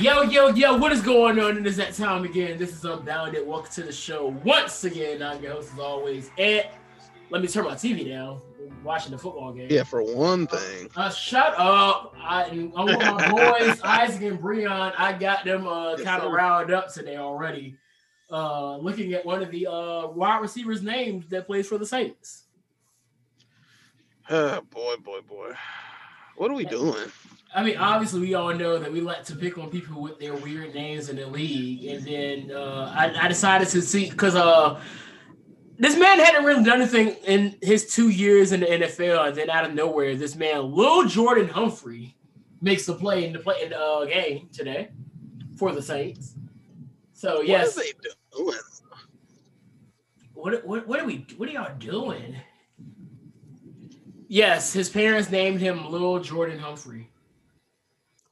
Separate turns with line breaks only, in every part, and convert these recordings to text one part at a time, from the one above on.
Yo, yo, yo, what is going on? And it's that time again. This is Unbounded. Welcome to the show once again. I'm your host as always. And let me turn my TV down. I'm watching the football game.
Yeah, for one thing.
Uh, shut up. I, I want my boys, Isaac and Breon. I got them uh, kind of riled up today already. Uh, looking at one of the uh, wide receivers' names that plays for the Saints.
Uh, boy, boy, boy. What are we doing?
I mean, obviously, we all know that we like to pick on people with their weird names in the league, and then uh, I, I decided to see because uh, this man hadn't really done anything in his two years in the NFL, and then out of nowhere, this man, Lil Jordan Humphrey, makes the play in the play in the uh, game today for the Saints. So yes,
What are they doing?
what what what are we what are y'all doing? Yes, his parents named him Lil Jordan Humphrey.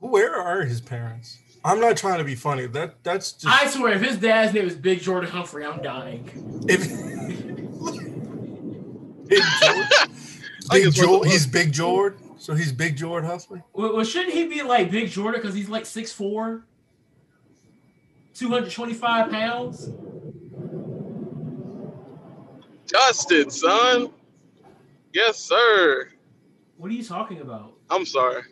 Where are his parents? I'm not trying to be funny. That that's just
I swear, if his dad's name is Big Jordan Humphrey, I'm dying.
if Big George.
I
Big
guess what
George
the-
he's Big Jordan. So he's Big Jordan Humphrey.
Well, well, shouldn't he be like Big Jordan because he's like 6'4", 225 pounds?
Justin, son. Yes, sir.
What are you talking about?
I'm sorry.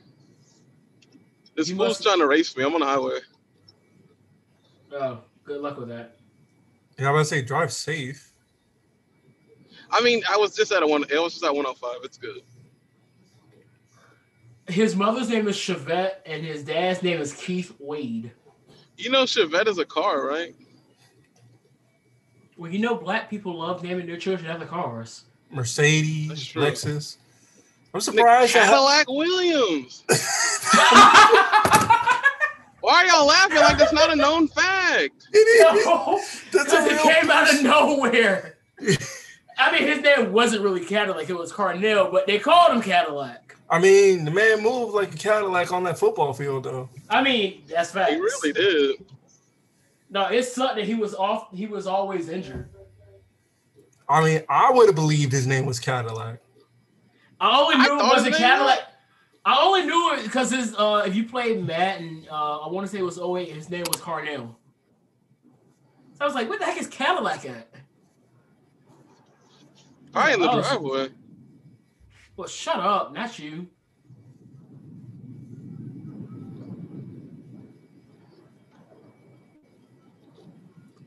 This
You
fool's
must-
trying to race me. I'm on the highway.
Oh, good luck with that.
Yeah, I'm gonna say drive safe.
I mean, I was just at a one. It was just at 105. It's good.
His mother's name is Chevette, and his dad's name is Keith Wade.
You know, Chevette is a car, right?
Well, you know, black people love naming their children after cars.
Mercedes. Lexus. I'm surprised that
Cadillac Williams. Why are y'all laughing like that's not a known fact?
it is.
no,
That's a
because it
real
came out of nowhere. I mean, his name wasn't really Cadillac; it was Carnell, but they called him Cadillac.
I mean, the man moved like a Cadillac on that football field, though.
I mean, that's facts.
He really did.
No, it's something that he was off. He was always injured.
I mean, I would have believed his name was Cadillac.
I only
I
knew it
was
a
his name
Cadillac. I only knew it because his. Uh, if you played Madden, uh, I want to say it was 08, His name was Carnell. So I was like, "What the heck is Cadillac at?"
I in the
Oh,
driveway.
Well, shut up, not you.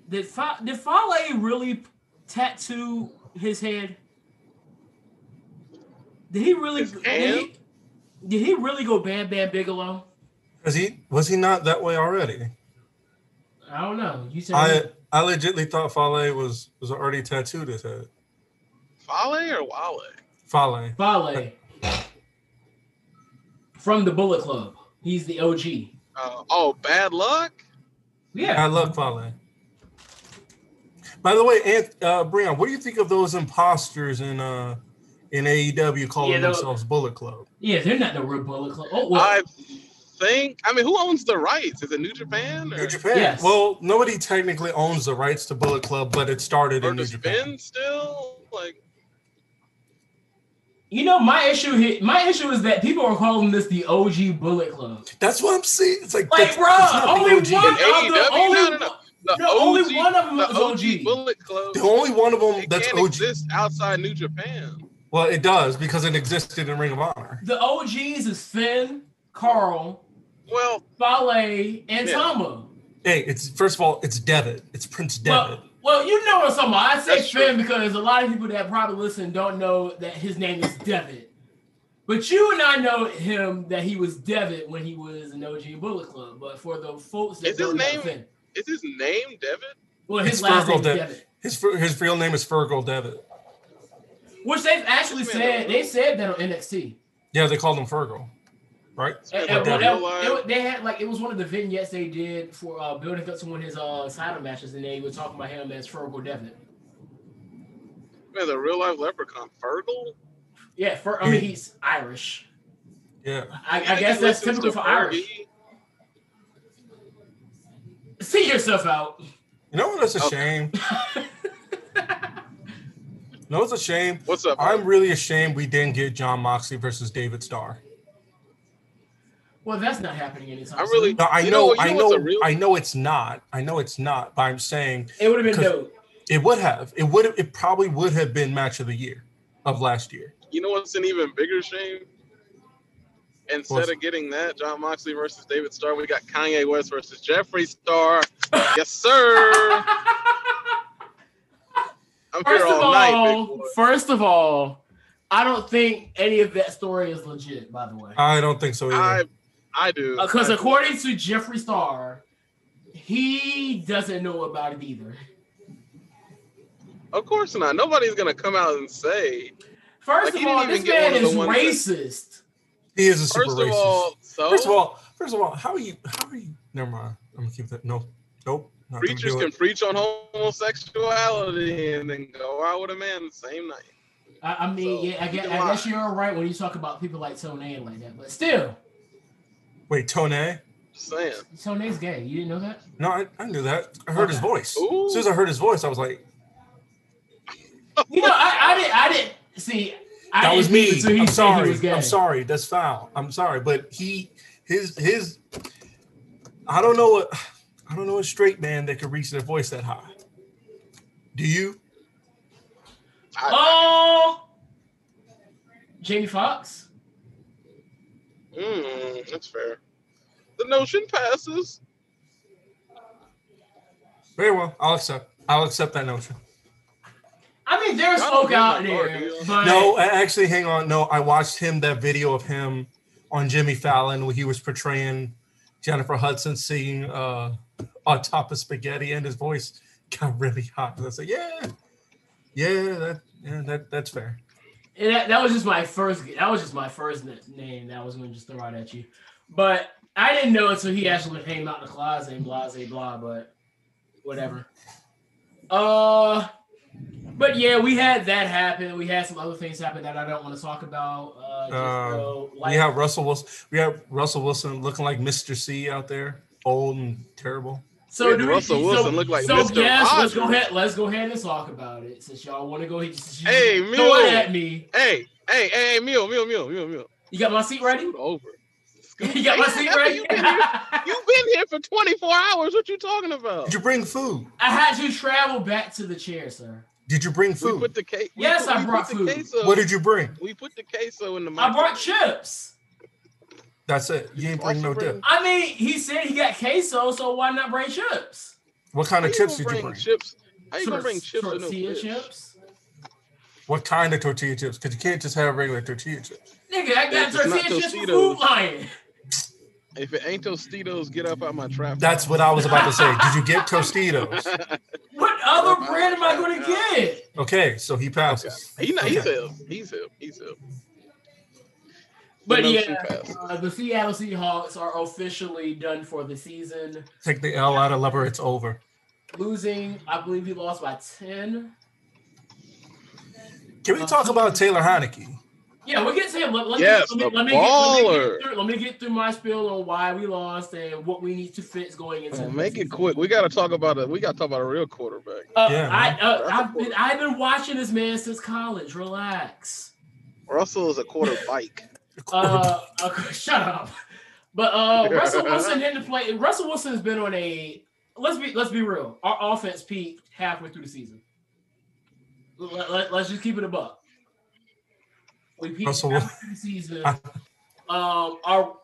Did Fa- did Fale really tattoo his head? Did he really?
His
Did he, did he really go Bam Bam Bigelow?
Was he was he not that way already?
I don't know. You said
I I legitly thought Fale was was already tattooed his head.
Fale or Wale?
Fale.
Fale from the Bullet Club. He's the OG.
Uh, oh, bad luck.
Yeah.
I love Fale. By the way, Ant, uh, Breon, what do you think of those imposters in uh in AEW calling
Yeah, those-
themselves Bullet Club?
Yeah, they're not the real Bullet Club. Oh, well,
I think. I mean, who owns the rights? Is it New Japan or,
New Japan.
Yes.
Well, nobody technically owns the rights to Bullet Club, but it started
or
in New Japan.
Finn still? Like,
You know, my issue here, my issue is that people are calling this the OG Bullet Club.
That's what I'm saying. It's like,
Like,
that's,
bro,
that's
only
OG.
one of
AEW?
the only,
No, no, no. the
No, only one of them
the
is
OG,
OG.
Bullet Club.
The only one of them
it
that's
can't
OG.
exist outside New Japan.
Well, it does because it existed in Ring of Honor.
the OGs is Finn, Karl,
Well,
Fale, and
Yeah.
Tama.
Hey, it's first of all, it's Devitt. It's Prince Devitt.
Well, well, you know what I'm talking about. I say
That's true.
Finn because a lot of people that probably listen don't know that his name is Devitt. But you and I know him that he was Devitt when he was an OG Bullet Club. But for the folks that
Is
don't know
name-
Finn,
is his name Devitt?
well, his
It's
last name
Fergal
is
De-
Devitt.
his his real name is Fergal Devitt.
Which they've actually
Man,
said they said that on NXT.
Yeah, they called him Fergal, right?
And, and
but
well,
real
that- it- they had like it was one of the vignettes they did for uh, building up to one of his uh title matches, and they were talking about him as Fergal Devitt.
Man, the real life leprechaun, Fergal.
Yeah, for, I mean he's Irish.
Yeah.
I, I guess that's typical
to
for Irish. See yourself out.
You know what? That's a
Okay.
shame. No, it's a shame.
What's up?
I'm really ashamed we didn't get Jon Moxley versus David Starr.
Well, that's not happening anytime.
I really-
soon.
No, I
You
know,
know- you
I
know
know,
real-
I know it's not. I know it's not. But I'm saying
It would have been dope.
it would have. It would. It probably would have been match of the year of last year.
You know what's an even bigger shame? Instead
What's-
of getting that, Jon Moxley versus David Starr, we got Kanye West versus Jeffree Star. yes, sir. I'm
First
here
of
all night, big
all,
boy.
first of all, I don't think any of that story is legit. By the way,
I don't think so either.
I, I do.
Uh, because
I do.
according to Jeffree Star, he doesn't know about it either.
of course not. Nobody's gonna come out and say.
First
Like,
of all, this man
one of the
is
ones that-
racist.
he is a super
First
racist.
of all, so
first of all, first of all, how are you? How are you? Never mind. I'm gonna keep that. No, nope. Not gonna
preachers can preach on homosexuality and then go out with a man the same night.
I, I mean,
So,
yeah, I guess, I guess you're right when you talk about people like Tone like that, but still,
Wait, Tone?
Just saying.
Tone's gay. You didn't know that?
No, I, I knew that. I heard his voice.
Ooh.
As soon as I heard his voice, I was like,
You know, I, I didn't. I didn't see. I
"That
didn't
was
think
me.
until he
I'm sorry.
He was.
I'm sorry. That's foul. I'm sorry." But he, his, his, I don't know what, I don't know a straight man that could reach their voice that high. Do you?
Oh, Jamie Foxx.
mm, that's fair. The notion passes.
Very well. I'll accept. I'll accept that notion.
I mean, there's
I don't
folk out
my
there, but
No, actually, hang on. No, I watched him that video of him on Jimmy Fallon where he was portraying Jennifer Hudson singing uh, on top of spaghetti, and his voice got really hot. And I said, "Yeah, yeah, that, yeah, that, that's fair."
And that, that was just my first. That was just my first name that was going to just throw out at you. But I didn't know until he actually came out the closet and blah blah blah. But whatever. Uh, but yeah, we had that happen. We had some other things happen that I don't want to talk about. Uh, just,
Uh,
real light-
we have Russell Wilson. We have Russell Wilson looking like Mr. C out there, old and terrible.
So
Yeah,
do we,
Russell
so,
Wilson look like
so
Mr.
yes, let's go ahead. Let's go ahead and talk about it. Since y'all want to go ahead, since
Hey,
throw
Mule.
it at me.
Hey, hey, hey, hey, Meal, Meal, Meal, Meal, Meal.
You got my seat ready?
Over. Scoot-
You got my
Hey,
seat
after
ready?
You've been, here, you've been here for 24 hours. What you talking about?
Did you bring food?
I had to travel back to the chair, sir.
Did you bring food?
We
food?
put the case.
Yes, I brought
put
food.
The queso,
what did you bring?
we put the queso in the
I brought chips.
That's it. You ain't bring no
bring-
dip.
I mean, he said he got queso, so why not bring chips?
What kind
How
of chips
gonna
did you
bring
bring?
Chips. How you gonna bring chips with no
tortilla chips?
What kind of tortilla chips? Because you can't just have regular tortilla chips.
Nigga, I got
It's
tortilla chips for
Tostitos.
food lion.
If it ain't Tostitos, get up out my trap.
That's what I was about to say. Did you get Tostitos?
What other brand am I going to get?
Okay, so he passes.
He not, he's
Okay.
him. He's him. He's him.
But yeah, uh, the Seattle Seahawks are officially done for the season.
Take the L out of lever. It's over.
Losing, I believe he lost by 10.
Can we talk about Taylor Heinicke?
Yeah, we'll get to him. Let, let
Yes,
me, let, me, let, me get, let, me get through, let me get through my spiel on why we lost and what we need to fix going into
Oh, make it quick. We gotta talk about it. We gotta talk about a real quarterback.
Uh,
Yeah,
I,
man.
uh,
That's a
I've been I've been watching this man since college. Relax.
Russell is a quarter bike.
Uh, uh, shut up. But uh, Russell Wilson didn't play. Russell Wilson has been on a. Let's be let's be real. Our offense peaked halfway through the season. Let, us just keep it a buck.
Russell
halfway the season. Um, our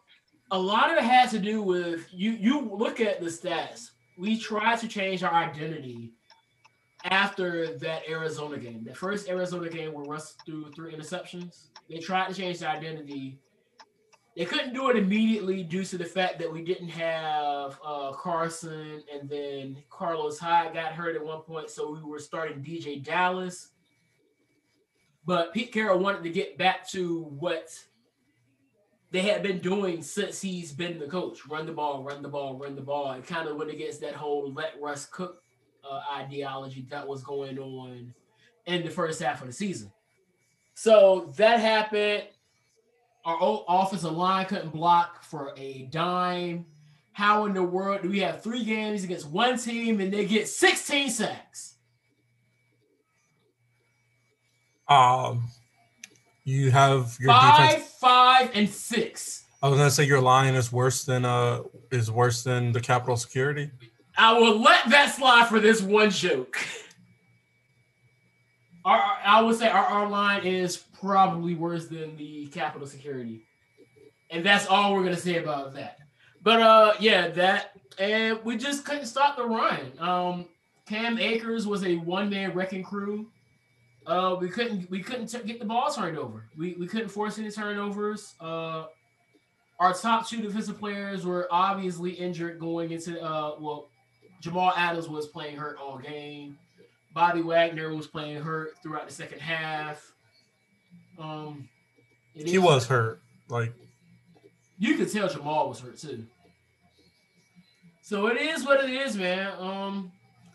a lot of it had to do with you. You look at the stats. We tried to change our identity after that Arizona game. The first Arizona game where Russ threw three interceptions. They tried to change the identity. They couldn't do it immediately due to the fact that we didn't have uh, Carson and then Carlos Hyde got hurt at one point, so we were starting DeeJay Dallas. But Pete Carroll wanted to get back to what they had been doing since he's been the coach: run the ball, run the ball, run the ball. It kind of went against that whole let Russ cook uh, ideology that was going on in the first half of the season. So that happened. Our old offensive line couldn't block for a dime. How in the world do we have three games against one team and they get 16 sacks?
Um, you have your
Five,
defense.
five, and six.
I was gonna say your line is worse than uh is worse than the Capitol security.
I will let that slide for this one joke. Our, I would say our, our line is probably worse than the Capitol security, and that's all we're gonna say about that. But uh, yeah, that and we just couldn't stop the run. Um, Cam Akers was a one man wrecking crew. Uh, we couldn't we couldn't t- get the ball turned over. We we couldn't force any turnovers. Uh, our top two defensive players were obviously injured going into uh well Jamal Adams was playing hurt all game. Bobby Wagner was playing hurt throughout the second half. Um
He
is-
was hurt. Like
you could tell Jamal was hurt too. So it is what it is, man. Um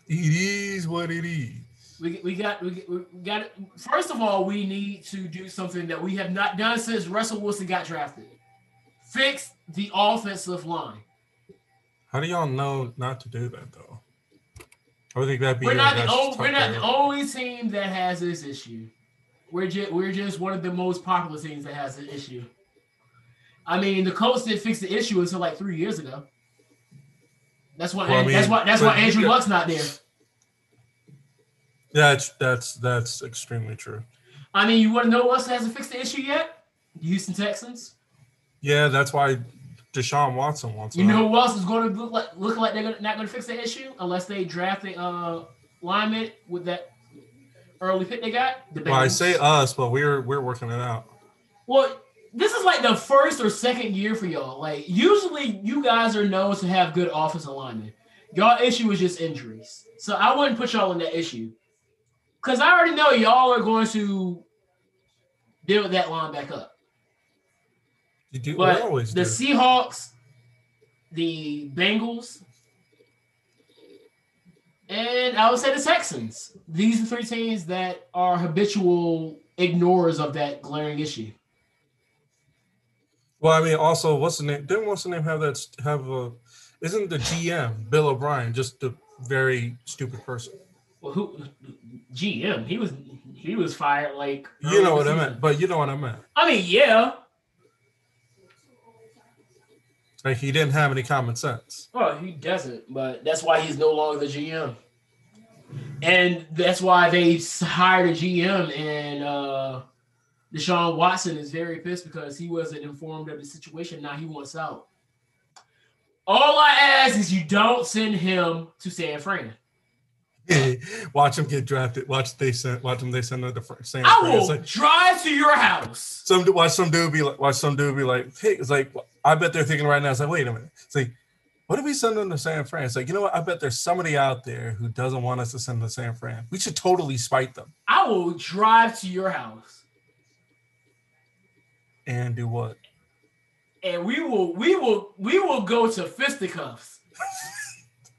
it is what it is.
We, we got we, we got first of all we need to do something that we have not done since Russell Wilson got drafted. Fix the offensive line.
How do y'all know not to do that though? I would think that'd be
we're not the only, we're not the only team that has this issue. We're just we're just one of the most popular teams that has this issue. I mean, the Colts didn't fix the issue until like three years ago. That's why
Well, I
that's why that's why Andrew Luck's not there.
That's that's that's extremely true.
I mean, you want to know who else hasn't fixed the issue yet? The Houston Texans.
Yeah, that's why Deshaun Watson wants.
You know who else is going to look like look like they're not going to fix the issue unless they draft a uh, lineman with that early pick they got. The
Well, I say us, but we're we're working it out.
Well, this is like the first or second year for y'all. Like usually, you guys are known to have good offensive linemen. Y'all issue is just injuries, so I wouldn't put y'all in that issue because I already know y'all are going to build that line back up.
You do. we
But
always
the
do.
Seahawks, the Bengals, and I would say the Texans. These are three teams that are habitual ignorers of that glaring issue.
Well, I mean, also, what's the name? Didn't what's the name have that have a? Isn't the GM Bill O'Brien just a very stupid person?
Well, who GM? He was he was fired like
You know what I
this
meant, but you know what I meant.
I mean, yeah.
Like he didn't have any common sense.
Well, he doesn't, but that's why he's no longer the GM. And that's why they hired a GM and uh Deshaun Watson is very pissed because he wasn't informed of the situation. Now he wants out. All I ask is you don't send him to San Fran.
watch them get drafted. Watch they send. Watch them. They send him to San
I will
like,
drive to your house.
some watch some dude be like. Watch some dude be like. Hey, it's like. I bet they're thinking right now. It's like, wait a minute. It's like, what if we send them to San Fran? It's like, you know what? I bet there's somebody out there who doesn't want us to send them to San Fran. We should totally spite them
I will drive to your house.
and do what?
and we will we will we will go to fisticuffs.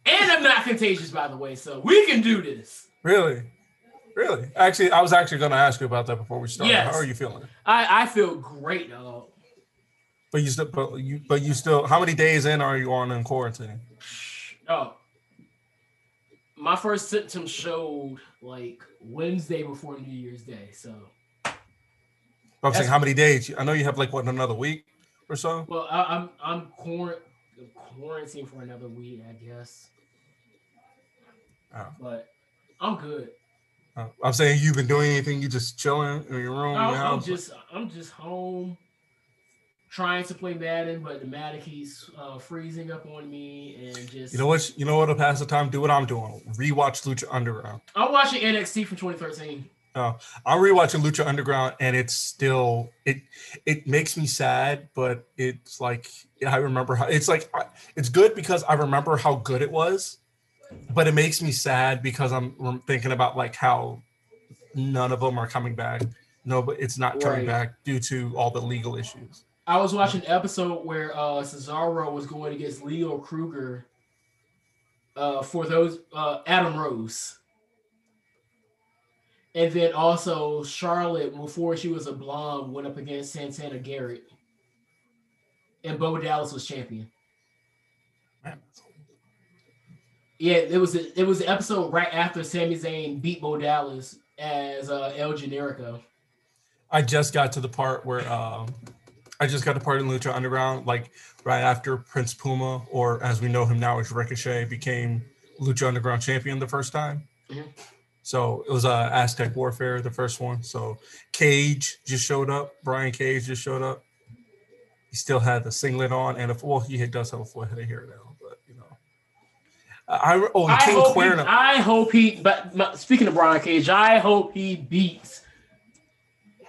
and I'm not contagious, by the way, so we can do this.
Really? Really? Actually, I was actually going to ask you about that before we started.
Yes.
How are you feeling?
I I feel great, dog.
But you still, but you, but you still. How many days in are you on in quarantine?
Oh, my first symptom showed like Wednesday before New Year's Day. So,
I'm saying how many days? I know you have like what another week or so.
well, I, I'm I'm quarant- quarantined for another week, I guess.
Oh.
But I'm good.
Uh, I'm saying you've been doing anything. You just chilling in your room.
I'm, I'm just I'm just home trying to play Madden, but the Madden keeps uh, freezing up on me and just
You know what? You know what'll pass the time? Do what I'm doing. Rewatch Lucha Underground.
I'm watching NXT from 2013.
I'm rewatching Lucha Underground, and it's still it. It makes me sad, but it's like I remember how it's like. It's good because I remember how good it was, but it makes me sad because I'm thinking about like how none of them are coming back. No, but it's not coming
Right.
back due to all the legal issues.
I was watching an episode where uh, Cesaro was going against Leo Kruger uh, for those uh, Adam Rose. And then also Charlotte, before she was a blonde, went up against Santana Garrett. And Bo Dallas was champion.
Man,
Yeah, it was a, it was an episode right after Sami Zayn beat Bo Dallas as uh, El Generico.
I just got to the part where um, I just got to part in Lucha Underground, like right after Prince Puma, or as we know him now as Ricochet, became Lucha Underground champion the first time.
Mhm.
So it was uh, Aztec Warfare, the first one. So Cage just showed up. Brian Cage just showed up. He still had the singlet on, and a well, he does have a full head of hair now, but you know. I oh,
I
King
hope, he,
Cuerno.
I hope he. But speaking of Brian Cage, I hope he beats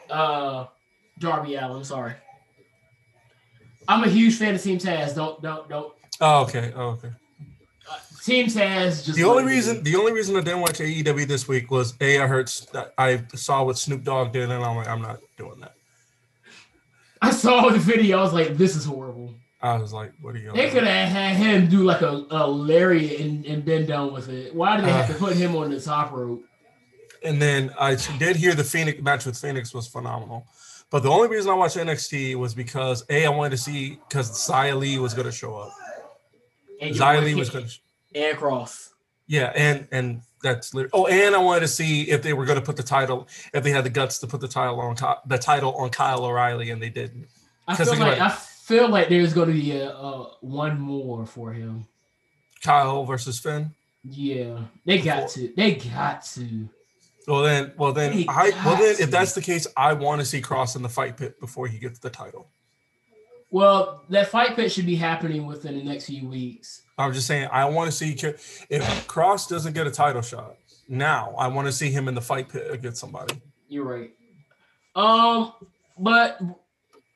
uh Darby Allin. Sorry, I'm a huge fan of Team Taz. Don't don't don't.
Oh, okay. Oh, okay.
Team Taz just
The only reason the only reason I didn't watch AEW this week was a I heard I saw what Snoop Dogg did, and I'm like, I'm not doing that.
I saw the video. I was like, this is horrible.
I was like, what are you?
They could have had him do like a, a lariat and, and been done with it. Why did they have to
Uh.
put him on the top rope?
And then I did hear the Phoenix match with Phoenix was phenomenal. But the only reason I watched NXT was because a I wanted to see because Xia Li was going to show up.
And
Xia Li was going to,
and Kross.
yeah, and and that's lit- oh, and I wanted to see if they were going to put the title, if they had the guts to put the title on the title on Kyle O'Reilly, and they didn't.
I feel like I feel like there's going to be a, uh one more for him.
Kyle versus Finn.
Yeah, they got to. They got to.
Well then, well then, I well then, if that's the case, I want to see Kross in the fight pit before he gets the title.
Well, that fight pit should be happening within the next few weeks.
I'm just saying, I want to see if Kross doesn't get a title shot now. I want to see him in the fight pit against somebody.
You're right. Um, but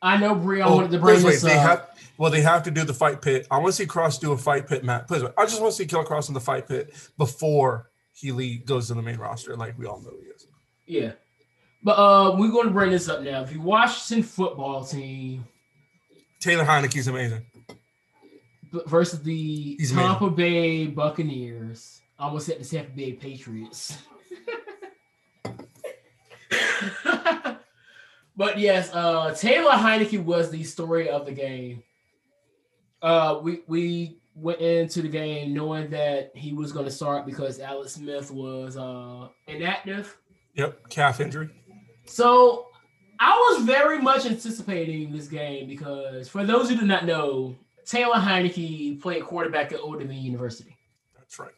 I know Brie. I
Oh,
wanted to bring
please wait,
this
they
up.
have well, they have to do the fight pit. I want to see Kross do a fight pit match. Please wait. I just want to see Killer Kross in the fight pit before he lead, goes to the main roster, like we all know he is.
Yeah. But uh, we're going to bring this up now. If you Washington football team
Taylor Heinicke's amazing.
versus the
He's
Tampa Bay Buccaneers, I almost said the Tampa Bay Patriots. but yes, uh, Taylor Heinicke was the story of the game. Uh, we we went into the game knowing that he was going to start because Alex Smith was uh, inactive.
Yep, calf injury.
So I was very much anticipating this game because for those who do not know, Taylor Heinicke played quarterback at Old Dominion University.
That's right.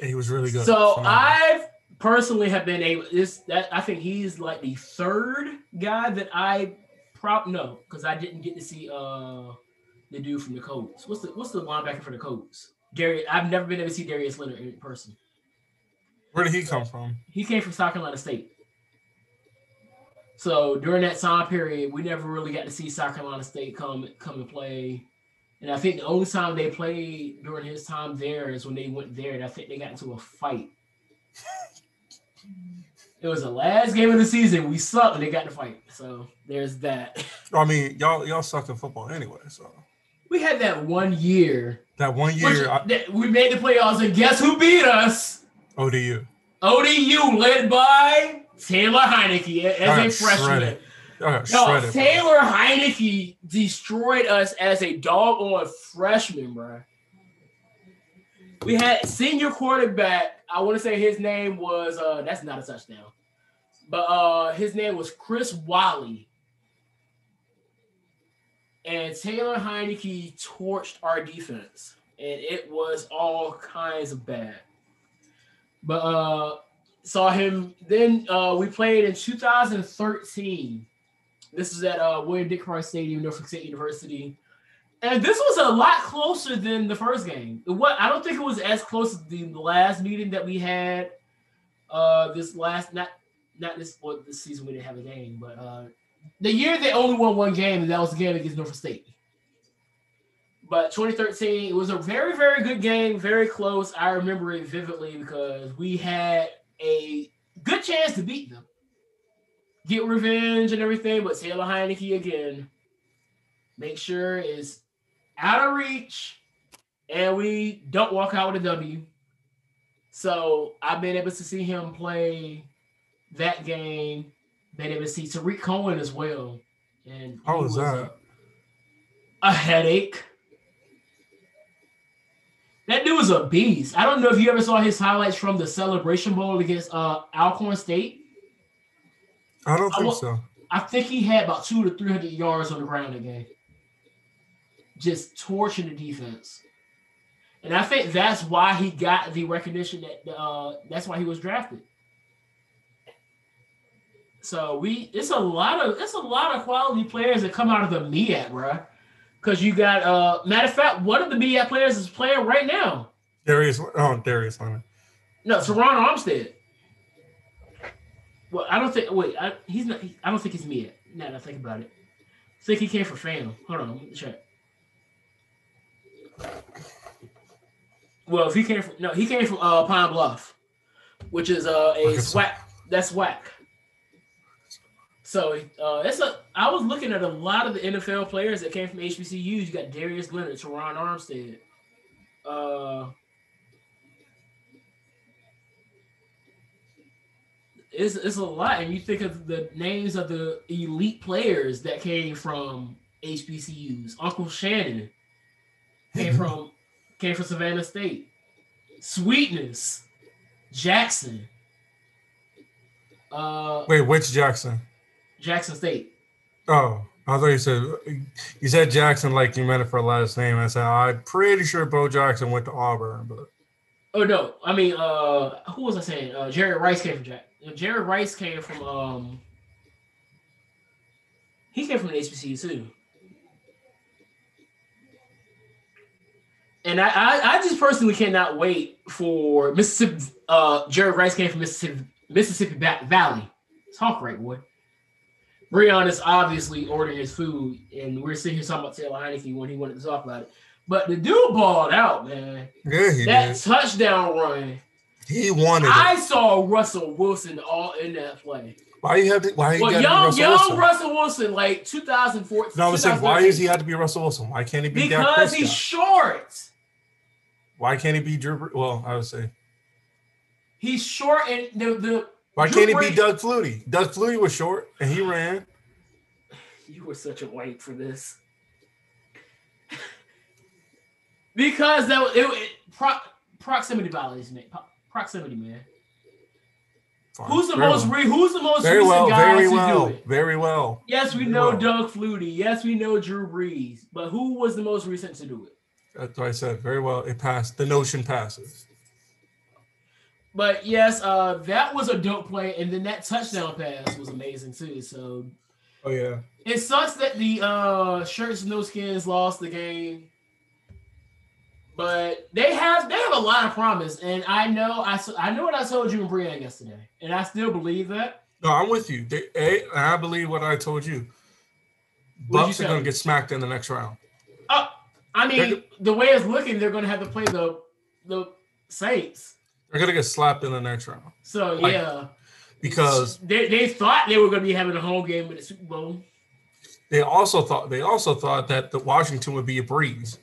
And he was really good.
So
Phenomenal.
I've personally have been able this that I think he's like the third guy that I prop no because I didn't get to see uh the dude from the Colts. What's the what's the linebacker for the Colts? Darius. I've never been able to see Darius Leonard in person.
where did he come from?
He came from South Carolina State. So during that time period, we never really got to see South Carolina State come come and play. And I think the only time they played during his time there is when they went there, and I think they got into a fight. It was the last game of the season. We sucked, and they got to fight. So there's that.
I mean, y'all y'all suck at football anyway. So
We had that one year.
that one
which-
year, I,
that we made the playoffs, and guess who beat us?
ODU.
ODU, led by Taylor Heinicke as a freshman.
shredded.
No,
shredded, bro.
Taylor Heinicke destroyed us as a doggone freshman, bro. We had senior quarterback. I want to say his name was uh that's not a touchdown. But uh his name was Chris Wally. And Taylor Heinicke torched our defense. And it was all kinds of bad. But uh saw him then uh we played in 2013 this is at uh, William Dick Price Stadium, Norfolk State University. And this was a lot closer than the first game. What I don't think it was as close as the last meeting that we had. Uh, this last not not this well, this season we didn't have a game, but uh, the year they only won one game, and that was the game against Norfolk State. But 2013, it was a very very good game, very close. I remember it vividly because we had a good chance to beat them get revenge and everything, but Taylor Heinicke again, make sure is out of reach, and we don't walk out with a W. So I've been able to see him play that game. Been able to see Tarik Cohen as well, and
How was that?
A, headache. That dude was a beast. I don't know if you ever saw his highlights from the Celebration Bowl against uh, Alcorn State.
I don't think
wa-
so.
I think he had about two to three hundred yards on the ground game. Just torching the defense. And I think that's why he got the recognition that uh, that's why he was drafted. So we it's a lot of it's a lot of quality players that come out of the MEAC, bro. Because you got uh matter of fact, one of the MEAC players is playing right now.
Darius, oh Darius Leonard.
No, Terron Armstead. Well, I don't think. Wait, I, he's not. He, I don't think he's MEAC. Now that I think about it, I think he came for FAM. Hold on, let me check. Well, if he came from no, he came from uh, Pine Bluff, which is uh, a SWAC. That's SWAC. So uh, it's a. I was looking at a lot of the NFL players that came from HBCUs. You got Darius Leonard, Terron Armstead. Uh, it's, it's a lot, and you think of the names of the elite players that came from HBCUs. Uncle Shannon came from came from Savannah State. Sweetness, Jackson, uh,
Wait, which Jackson?
Jackson State.
Oh, I thought you said you said Jackson like you meant it for a last name. I said I'm pretty sure Bo Jackson went to Auburn, but
Oh no, I mean, uh, who was I saying? Uh, Jerry Rice came from Jack. Jerry Rice came from um, he came from the HBCU too. And I, I, I just personally cannot wait for Mississippi. Uh, Jerry Rice came from Mississippi, Mississippi Va- Valley. Talk right, boy. Breon is obviously ordering his food, and we're sitting here talking about Taylor Heinicke when he wanted to talk about it. But the dude balled out, man.
yeah, he
that
did.
touchdown run.
He wanted.
I
it.
saw Russell Wilson all in that play.
Why you have to? Why you
Well,
got to be
young,
Russell
young
Wilson?
Russell Wilson, like 2014.
no, I'm saying why does he
2013.
have to be Russell Wilson? Why can't he be
Because he's short.
Why can't he be Drew? Well, I would say
He's short, and the the
why
Drew
can't he be Doug Flutie? Doug Flutie was short and he ran.
You were such a white for this. because that was- it, it pro, proximity violation, man. Pro- proximity, man.
Fine.
Who's the
Very
most
well.
re, who's the most
Very
recent
well,
guy
very
to
well,
do it?
very well.
Yes, we know
well.
Doug Flutie. Yes, we know Drew Brees. But who was the most recent to do it?
That's what I said. Very well. It passed. The notion passes.
But yes, uh, that was a dope play, and then that touchdown pass was amazing too. So
Oh yeah.
it sucks that the uh, shirts no skins lost the game, but they have they have a lot of promise, and I know I I know what I told you and Brian yesterday, and I still believe that.
No, I'm with you. They, A, I believe what I told you.
What'd you
Bucks are going to get smacked in the next round.
Oh, I mean,
They're
the way it's looking, they're going to have to play the the Saints.
They're going to get slapped in the next round
So
Like-
yeah,
because
they, they thought they were going to be having a home game with the Super Bowl.
they also thought they also thought that the Washington would be a breeze,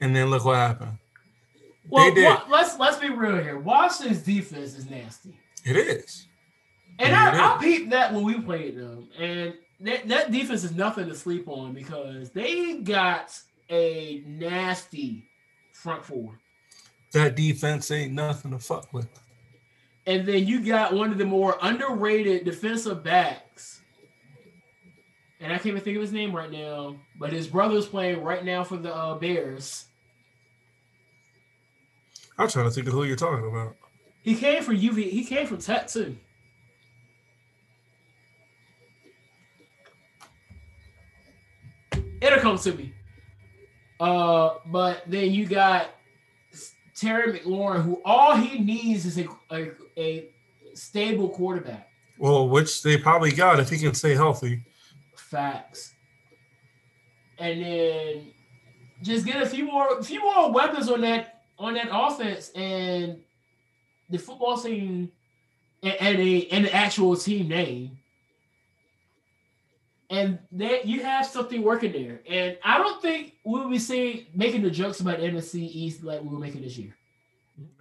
and then look what happened.
Well, let's let's be real here. Washington's defense is nasty,
It is.
and
it
I, I peeped that when we played them, and that, that defense is nothing to sleep on because they got a nasty front four,
That defense ain't nothing to fuck with.
and then you got one of the more underrated defensive backs, and I can't even think of his name right now, but his brother's playing right now for the uh, Bears.
I'm trying to think of who you're talking about.
He came from UV. He came from Tech too. It'll come to me. Uh, but then you got Terry McLaurin, who all he needs is a, a, a stable quarterback.
Well, which they probably got if he can stay healthy.
Facts. And then just get a few more, few more weapons on that on that offense, and the football team and, and a and the actual team name, and that you have something working there. And I don't think we'll be seeing making the jokes about NFC East like we were making this year.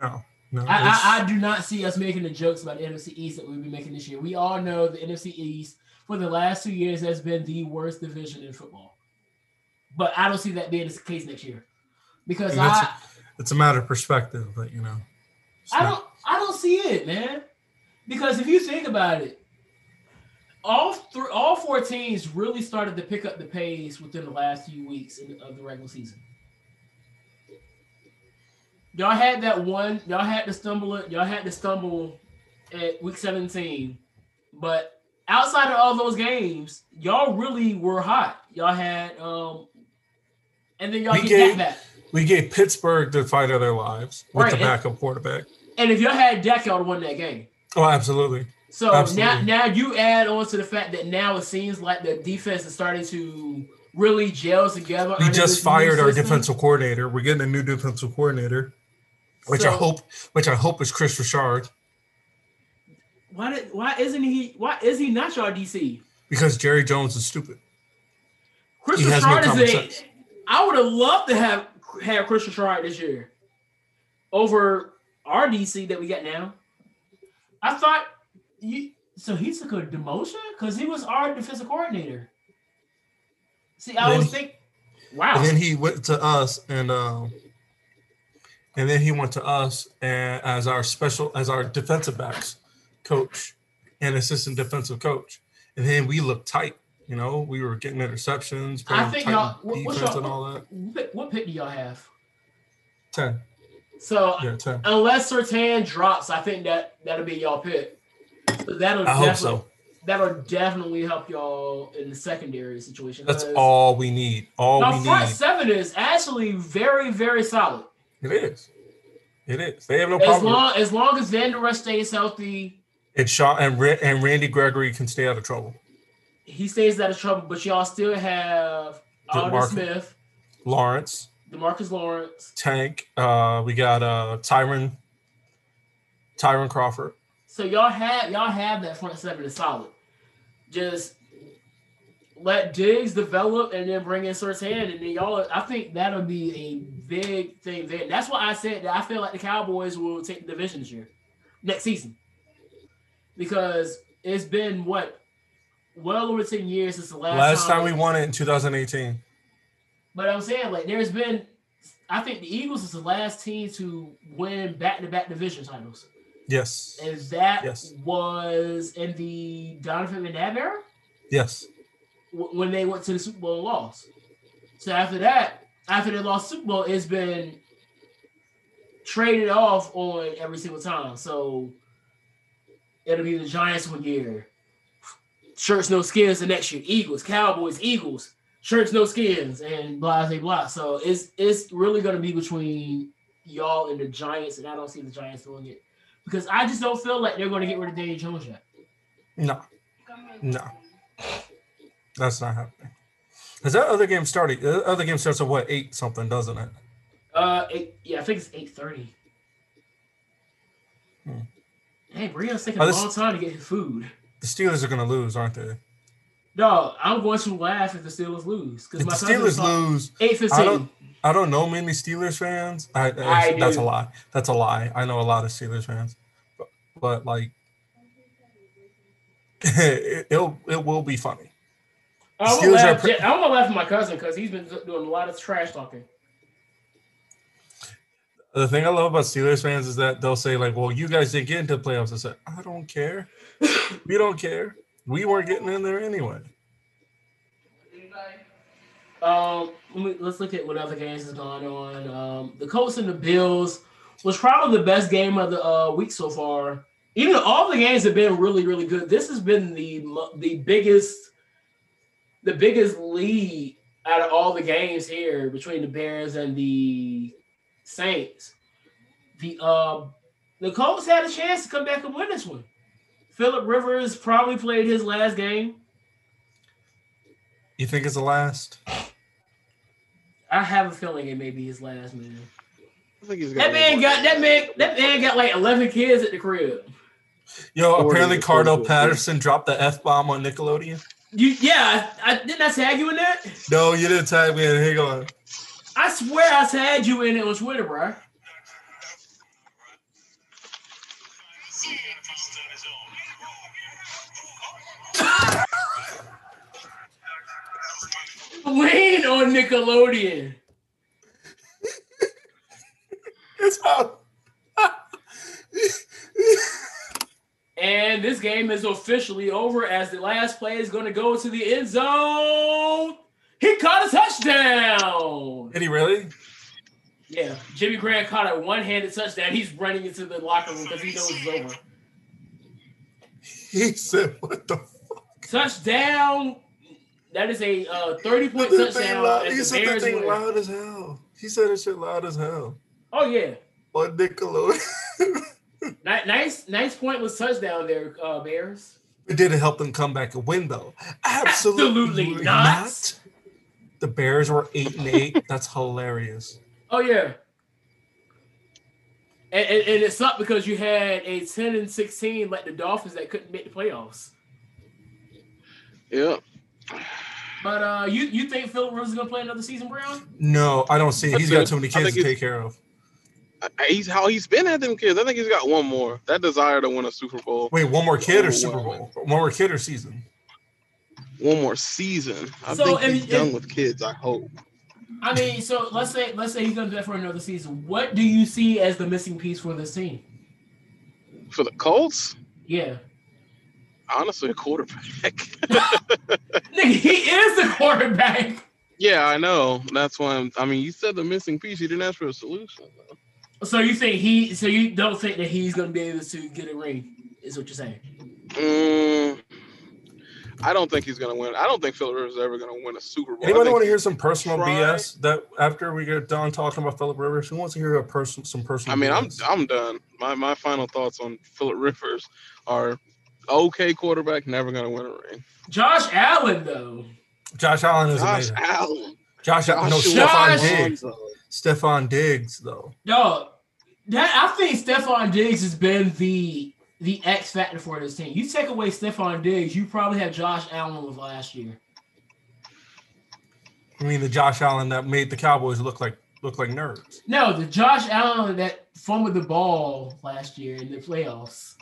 No, no.
I, I, I do not see us making the jokes about the NFC East that we'll be making this year. We all know the NFC East for the last two years has been the worst division in football. But I don't see that being the case next year. Because
that's-
I,
it's a matter of perspective, but you know.
I
not-
don't I don't see it, man. Because if you think about it, all three, all four teams really started to pick up the pace within the last few weeks of the regular season. Y'all had that one. Y'all had to stumble. Y'all had to stumble at week 17, but outside of all those games, y'all really were hot. Y'all had um, and then y'all
We gave-
back.
We gave Pittsburgh the fight of their lives with
Right,
the
and-
backup quarterback.
And if y'all had Dak, y'all would have won that game.
Oh, absolutely.
So now,
Absolutely.
now you add on to the fact that now it seems like the defense is starting to really gel together.
We just fired our defensive coordinator. We're getting a new defensive coordinator, which I hope, which I hope is Kris Richard,
Why did? Why isn't he? Why is he not your DC?
because Jerry Jones is stupid.
Chris
He no
is a. I would have loved to have had Kris Richard this year over our DC that we got now. I thought you. So he took a demotion because he was our defensive coordinator. See, I
Then
was
he-
think. Wow.
And then he went to us, and um, and then he went to us and as our special as our defensive backs coach and assistant defensive coach, and then we looked tight. You know, we were getting interceptions,
I think y'all. what-
defense
y'all
all that.
what, what pick do y'all have?
Ten,
So
yeah, ten.
unless Surtain drops, I think that that'll be y'all pick. But that'll
I hope so.
that'll definitely help y'all in the secondary situation.
That's all we need. All we
front
need.
seven is actually very, very solid.
It is. It is. They have no
As
problem.
long as long as Vander Esch stays healthy,
and Sean and, and Randy Gregory can stay out of trouble.
he stays out of trouble. But y'all still have
Aldon
Smith,
Lawrence,
Demarcus Lawrence.
Tank. Uh, we got uh Tyrone. Tyrone Crawford.
So y'all have y'all have that front seven is solid. Just let Diggs develop and then bring in Surtain, and then y'all. I think that'll be a big thing there. That's why I said that I feel like the Cowboys will take the division this year, next season, because it's been what well over ten years since the last,
Last time we won it in 2018.
But I'm saying like there's been, I think the Eagles is the last team to win back-to-back division titles.
Yes.
And that
Yes.
was in the Donovan McNabb era
Yes.
w- when they went to the Super Bowl and lost. So after that, after they lost Super Bowl, it's been traded off on every single time. So it'll be the Giants one year, shirts no skins the next year. Eagles, Cowboys, Eagles, shirts no skins, and blah blah blah. So it's it's really gonna be between y'all and the Giants, and I don't see the Giants doing it because I just don't feel like they're gonna get rid of Daniel Jones yet.
No. No. That's not happening. Because that other game started. The other game starts at what eight something, doesn't it?
Uh, eight, yeah, I think it's eight thirty.
Hmm.
Hey, Breon's taking
Oh,
a long time to get his food.
The Steelers are going to lose, aren't they?
No, I'm going to laugh if the Steelers lose because
the
my cousin
Steelers lose,
eight
I
fifteen.
don't. I don't know many Steelers fans. I,
I
that's
do.
a lie. That's a lie. I know a lot of Steelers fans, but, but like, it, it'll it will be funny.
I'm gonna laugh.
pre-
I'm gonna laugh at my cousin because he's been doing a lot of trash talking.
The thing I love about Steelers fans is that they'll say like, "Well, you guys didn't get into the playoffs." I said, "I don't care. we don't care. We weren't getting in there anyway."
Um, let let's look at what other games is going on. Um, the Colts and the Bills was probably the best game of the uh, week so far. Even all the games have been really, really good. This has been the the biggest, the biggest lead out of all the games here between the Bears and the Saints. The uh, the Colts had a chance to come back and win this one. Philip Rivers probably played his last game.
You think it's the last?
I have a feeling it may be his last man.
I think he's
That man got that man that man got like eleven kids at the crib.
Yo,
Forty
apparently
is
Cordarrelle
forty.
Patterson dropped the f bomb on Nickelodeon.
You yeah, I, I didn't I tag you in that?
No, you didn't tag me. in. Hang on.
I swear I tagged you in it on Twitter, bro. Lean on Nickelodeon.
It's how.
And this game is officially over as the last play is going to go to the end zone. He caught a touchdown.
Did he really?
Yeah, Jimmy Graham caught a one-handed touchdown. He's running into the locker room because he knows it's over.
He said, "What the fuck?"
Touchdown. That is a uh, 30-point
That
touchdown.
loud- He
the
said that
Bears
thing
win.
loud as hell. He said that shit loud as hell.
Oh yeah,
On Nickelodeon.
Nice, nice pointless touchdown there, uh, Bears.
It didn't help them come back and win though. Absolutely,
Absolutely not.
The Bears were eight and eight. That's hilarious.
Oh yeah. And, and, and it sucked because you had a 10 and 16 like the Dolphins that couldn't make the playoffs.
Yeah.
But uh you you think Philip Rivers is gonna play another season, Brown?
No, I don't see. it.
I
He's
think-
got too many kids to take care of.
He's how he's been at them kids. I think he's got one more. That desire to win a Super Bowl,
Wait, one more kid or Super. Bowl? One more kid or season?
one more season. I
So,
think
and-
he's done
and-
with kids. I hope.
I mean, so let's say let's say he's gonna do that for another season. What do you see as the missing piece for this team?
For the Colts,
Yeah.
Honestly, a quarterback.
Nigga, he is the quarterback.
yeah, I know. That's why I'm. I mean, you said the missing piece. You didn't ask for a solution. though.
So you think he so you don't think that he's gonna be able to get a ring, is what you're saying.
Mm, I don't think he's gonna win. I don't think Philip Rivers is ever gonna win a Super Bowl.
Anybody want to hear some personal
try-
BS? That after we get done talking about Philip Rivers, who wants to hear a person some personal?
I mean, I'm I'm done. My my final thoughts on Philip Rivers are okay quarterback, never gonna win a ring.
Josh Allen though.
Josh Allen is
Josh
amazing.
Allen,
Josh, Allen, no,
Joshua
Stephon Diggs.
Alonso.
Stephon Diggs, though.
No, that I think Stephon Diggs has been the the X factor for this team. You take away Stephon Diggs, you probably have Josh Allen was last year.
I mean, the Josh Allen that made the Cowboys look like look like nerds.
No, the Josh Allen that fumbled the ball last year in the playoffs.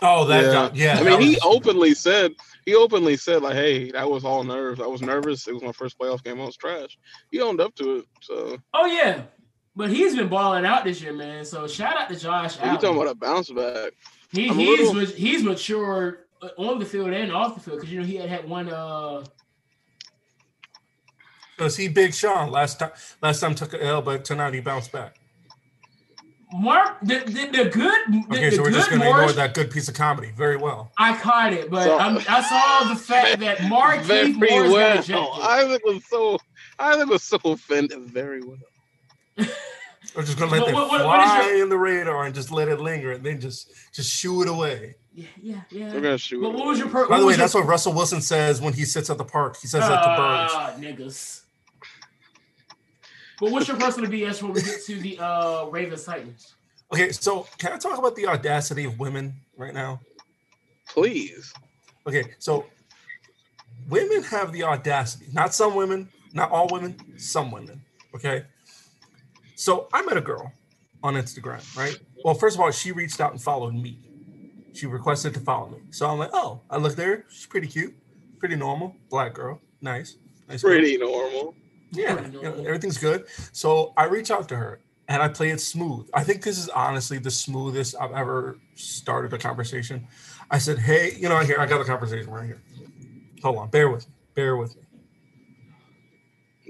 Oh, that
Yeah.
Josh- yeah.
I
that
mean, he openly said he openly said like, "Hey, that was all nerves. I was nervous. It was my first playoff game. I was trash." He owned up to it. So
Oh yeah. But he's been balling out this year, man. So shout out to Josh
you talking about a bounce back?
he, he's
little-
he's matured uh, on the field and off the field because you know he had had one uh
Was he Big Sean last time? Last time took a L, but tonight he bounced back.
Mark the the, the good the,
Okay,
the
so we're just gonna ignore that good piece of comedy. Very well.
I caught it, but
So-
I'm, I saw the fact that Mark
very
Keith Morris
well.
got ejected.
Isaac was so Isaac was so offended. Very well.
We're just gonna let
What-
that
what- what
fly
your-
in the radar and just let it linger, and then just just shoo it away.
yeah, yeah, yeah.
We're gonna shoot.
But
it.
what was your per-
By the way,
your-
that's what Russell Wilson says when he sits at the park. He says that to birds.
Ah, niggas. But what's your personal BS when we get to the uh Ravens Titans?
Okay, so can I talk about the audacity of women right now?
Please.
Okay, so women have the audacity, not some women, not all women, some women. Okay. So I met a girl on Instagram, right? Well, first of all, she reached out and followed me. She requested to follow me. So I'm like, oh, I looked there. She's pretty cute, pretty normal, black girl, nice, nice. girl.
Pretty normal.
Yeah, you know, everything's good. So I reach out to her and I play it smooth. I think this is honestly the smoothest I've ever started a conversation. I said, "Hey, you know, here I got a conversation right here. Hold on, bear with me, bear with me.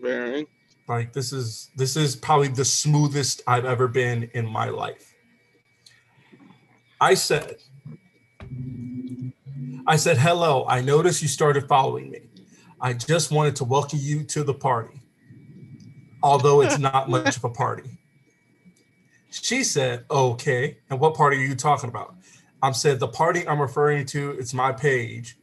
Bearing.
Like this is this is probably the smoothest I've ever been in my life." I said, "I said hello. I noticed you started following me. I just wanted to welcome you to the party." Although it's not much of a party. She said, okay. And what party are you talking about? I'm said the party I'm referring to, it's my page.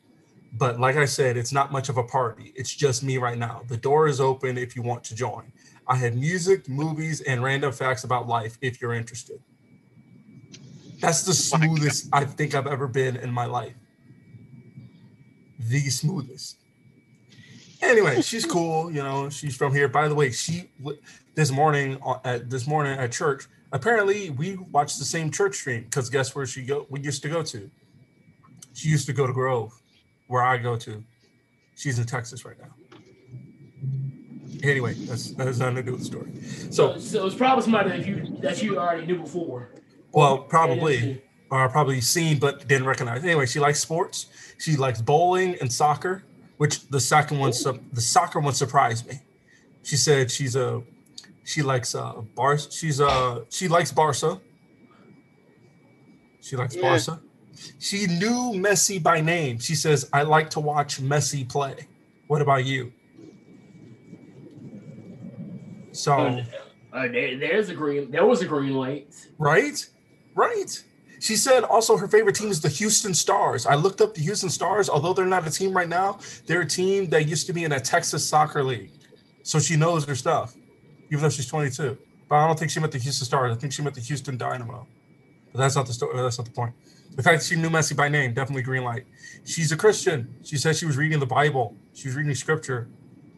But like I said, it's not much of a party. It's just me right now. The door is open if you want to join. I had music, movies, and random facts about life if you're interested. That's the smoothest I think I've ever been in my life. The smoothest anyway, she's cool. You know, she's from here. By the way, she this morning uh, at this morning at church. Apparently, we watched the same church stream because guess where she go? We used to go to. She used to go to Grove, where I go to. She's in Texas right now. Anyway, that's that has nothing to do with the story.
So,
So,
so it's probably somebody that you that you already knew before.
well, probably. or probably seen but didn't recognize. Anyway, she likes sports. She likes bowling and soccer, which the second one, the soccer one surprised me. She said she's a, she likes uh Bar. She's uh she likes Barca. She likes
Yeah.
Barca. She knew Messi by name. She says, "I like to watch Messi play." What about you? So.
Uh, uh, there, there's a green. There was a green light.
Right? Right. She said also her favorite team is the Houston Stars. I looked up the Houston Stars, although they're not a team right now, they're a team that used to be in a Texas soccer league. So she knows her stuff, even though she's 22. But I don't think she meant the Houston Stars. I think she meant the Houston Dynamo. But that's not the story. That's not the point. The fact she knew Messi by name, definitely green light. She's a Christian. She said she was reading the Bible. She was reading scripture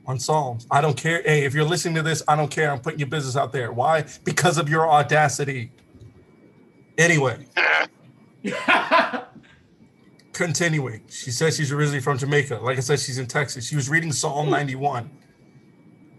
on Psalms. I don't care. Hey, if you're listening to this, I don't care. I'm putting your business out there. Why? Because of your audacity. Anyway, continuing. She says she's originally from Jamaica. Like I said, she's in Texas. She was reading Psalm 91.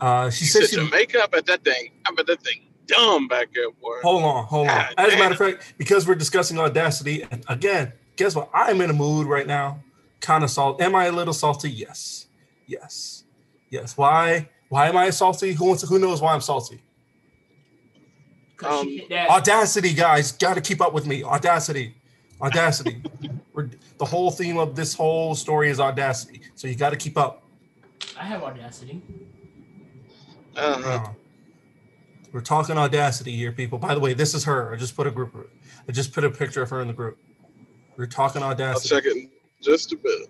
Uh, she
She
said
said
she.
Jamaica. I bet that thing. I bet that thing dumb back there, boy.
Hold on, hold on.
God
As a matter of fact, because we're discussing audacity, and again, guess what? I'm in a mood right now. Kind of salt. Am I a little salty? Yes. Yes. Yes. Why? Why am I salty? Who wants? Who knows why I'm salty?
'Cause she
Um.
Audacity, guys, got to keep up with me. Audacity, audacity. We're, the whole theme of this whole story is audacity, so you got to keep up.
I have audacity.
Uh-huh.
Uh, we're talking audacity here, people. By the way, this is her. I just put a group. I just put a picture of her in the group. We're talking Audacity.
I'll
audacity.
check it in just a bit.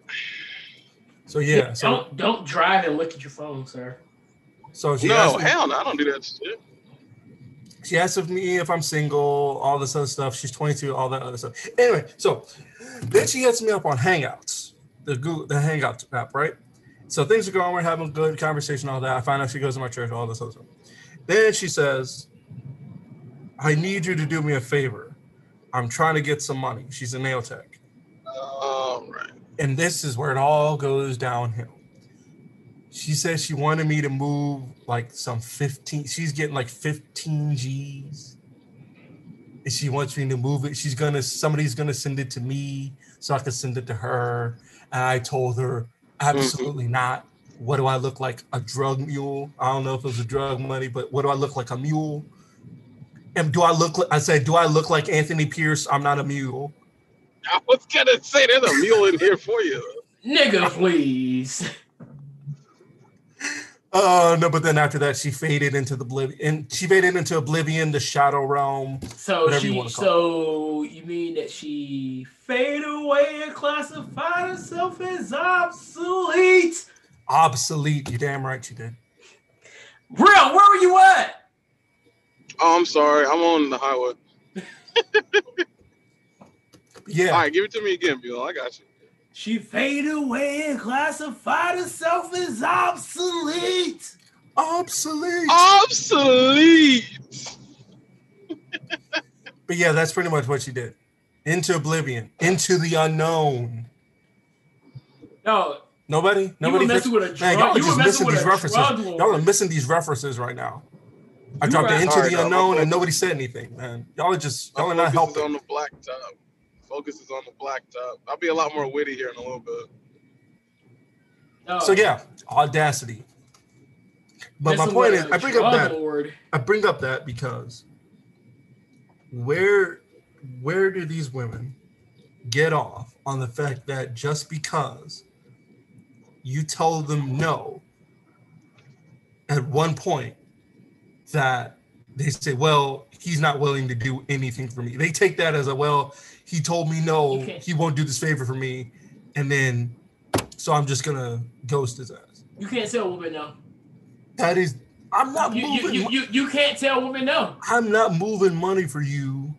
So yeah, so
don't don't drive and look at your phone, sir.
so
no,
asked,
hell no, I don't do that shit.
She asked of me if I'm single, all this other stuff. She's 22, all that other stuff. Anyway, so then she hits me up on Hangouts, the Google, the Hangouts app, right? So things are going, we're having a good conversation, all that. I find out she goes to my church, all this other stuff. Then she says, I need you to do me a favor. I'm trying to get some money. She's a nail tech.
All right.
And this is where it all goes downhill. She says she wanted me to move like some 15, she's getting like 15 G's. And she wants me to move it. She's gonna, somebody's gonna send it to me so I can send it to her. And I told her, absolutely mm-hmm. not. What do I look like? A drug mule? I don't know if it was a drug money, but what do I look like? A mule? And do I look like, I said, do I look like Anthony Pierce? I'm not a mule.
I was gonna say there's a mule in here for you.
Nigga, please.
Oh no! But then after that, she faded into the oblivion. And she faded into oblivion, the shadow realm.
So
Whatever you
she.
wanna call
So you mean that she fade away and classified herself as obsolete?
Obsolete. You damn right you did.
Real, where were you at?
Oh, I'm sorry. I'm on the highway.
Yeah.
All right, give it to me again, Bill. I got you.
She faded away and classified herself as obsolete.
Obsolete.
Obsolete.
But yeah, that's pretty much what she did. Into oblivion, into the unknown.
No,
Nobody,
you were
nobody.
messing with a
Man, y'all are
You
just missing these references.
drug
Y'all are missing these references right now. I
You
dropped
were-
the into the unknown, and nobody said anything. Man, y'all are just y'all
My
are not
focus
helping.
on the black top. Focus is on the black top. I'll be a lot more witty here in a little bit.
No,
So yeah, audacity. But my
messing
point is,
a
I bring up that
lord.
I bring up that because where where do these women get off on the fact that just because you told them no at one point that they say, well, he's not willing to do anything for me. They take that as a well, he told me no, he won't do this favor for me, and then so I'm just gonna ghost his ass.
You can't tell women no.
That is I'm not
You, you,
moving
you, you, you can't tell women no.
I'm not moving money for you.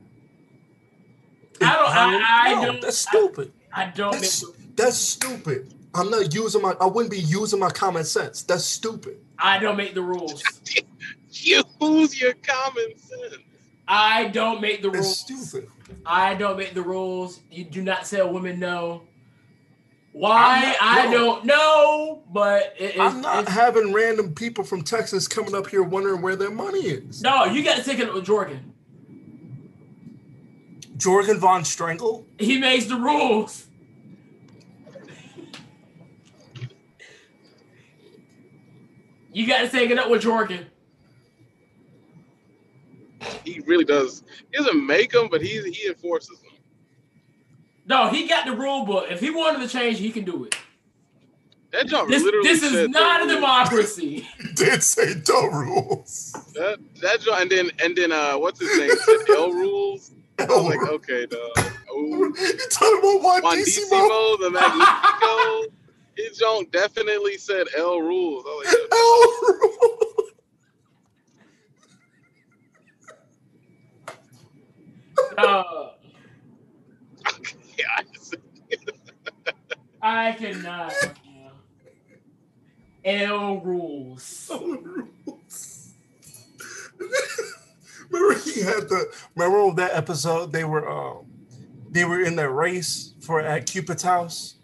I don't- I- I
No,
don't-
That's stupid.
I don't
That's,
the,
that's stupid. I'm not using my. I wouldn't be using my common sense. That's stupid.
I don't make the rules.
Use your common sense.
I don't make the
That's
rules.
stupid.
I don't make the rules. You do not tell women no. Why?
not-
I
no.
don't know, but it, it,
I'm not
it's-
having random people from Texas coming up here wondering where their money is.
no. You got to take it with Jordan.
Jorgen von Strangle.
He makes the rules. You got to take it up with Jorgen.
He really does. He doesn't make them, but he he enforces them.
No, he got the rule book. If he wanted to change, he can do it.
That jump
This,
literally
this is not a
rules.
democracy.
He did say the rules.
That that jump, and then and then uh, what's his name said L rules. I was like, okay, dog. Ooh.
you talking about Juan Decimo?
The Magnifico. His jump definitely said L rules. I was like,
L rules.
Uh,
yeah, I just-
I cannot. L rules.
remember he had the remember that episode they were um they were in that race for at Cupid's house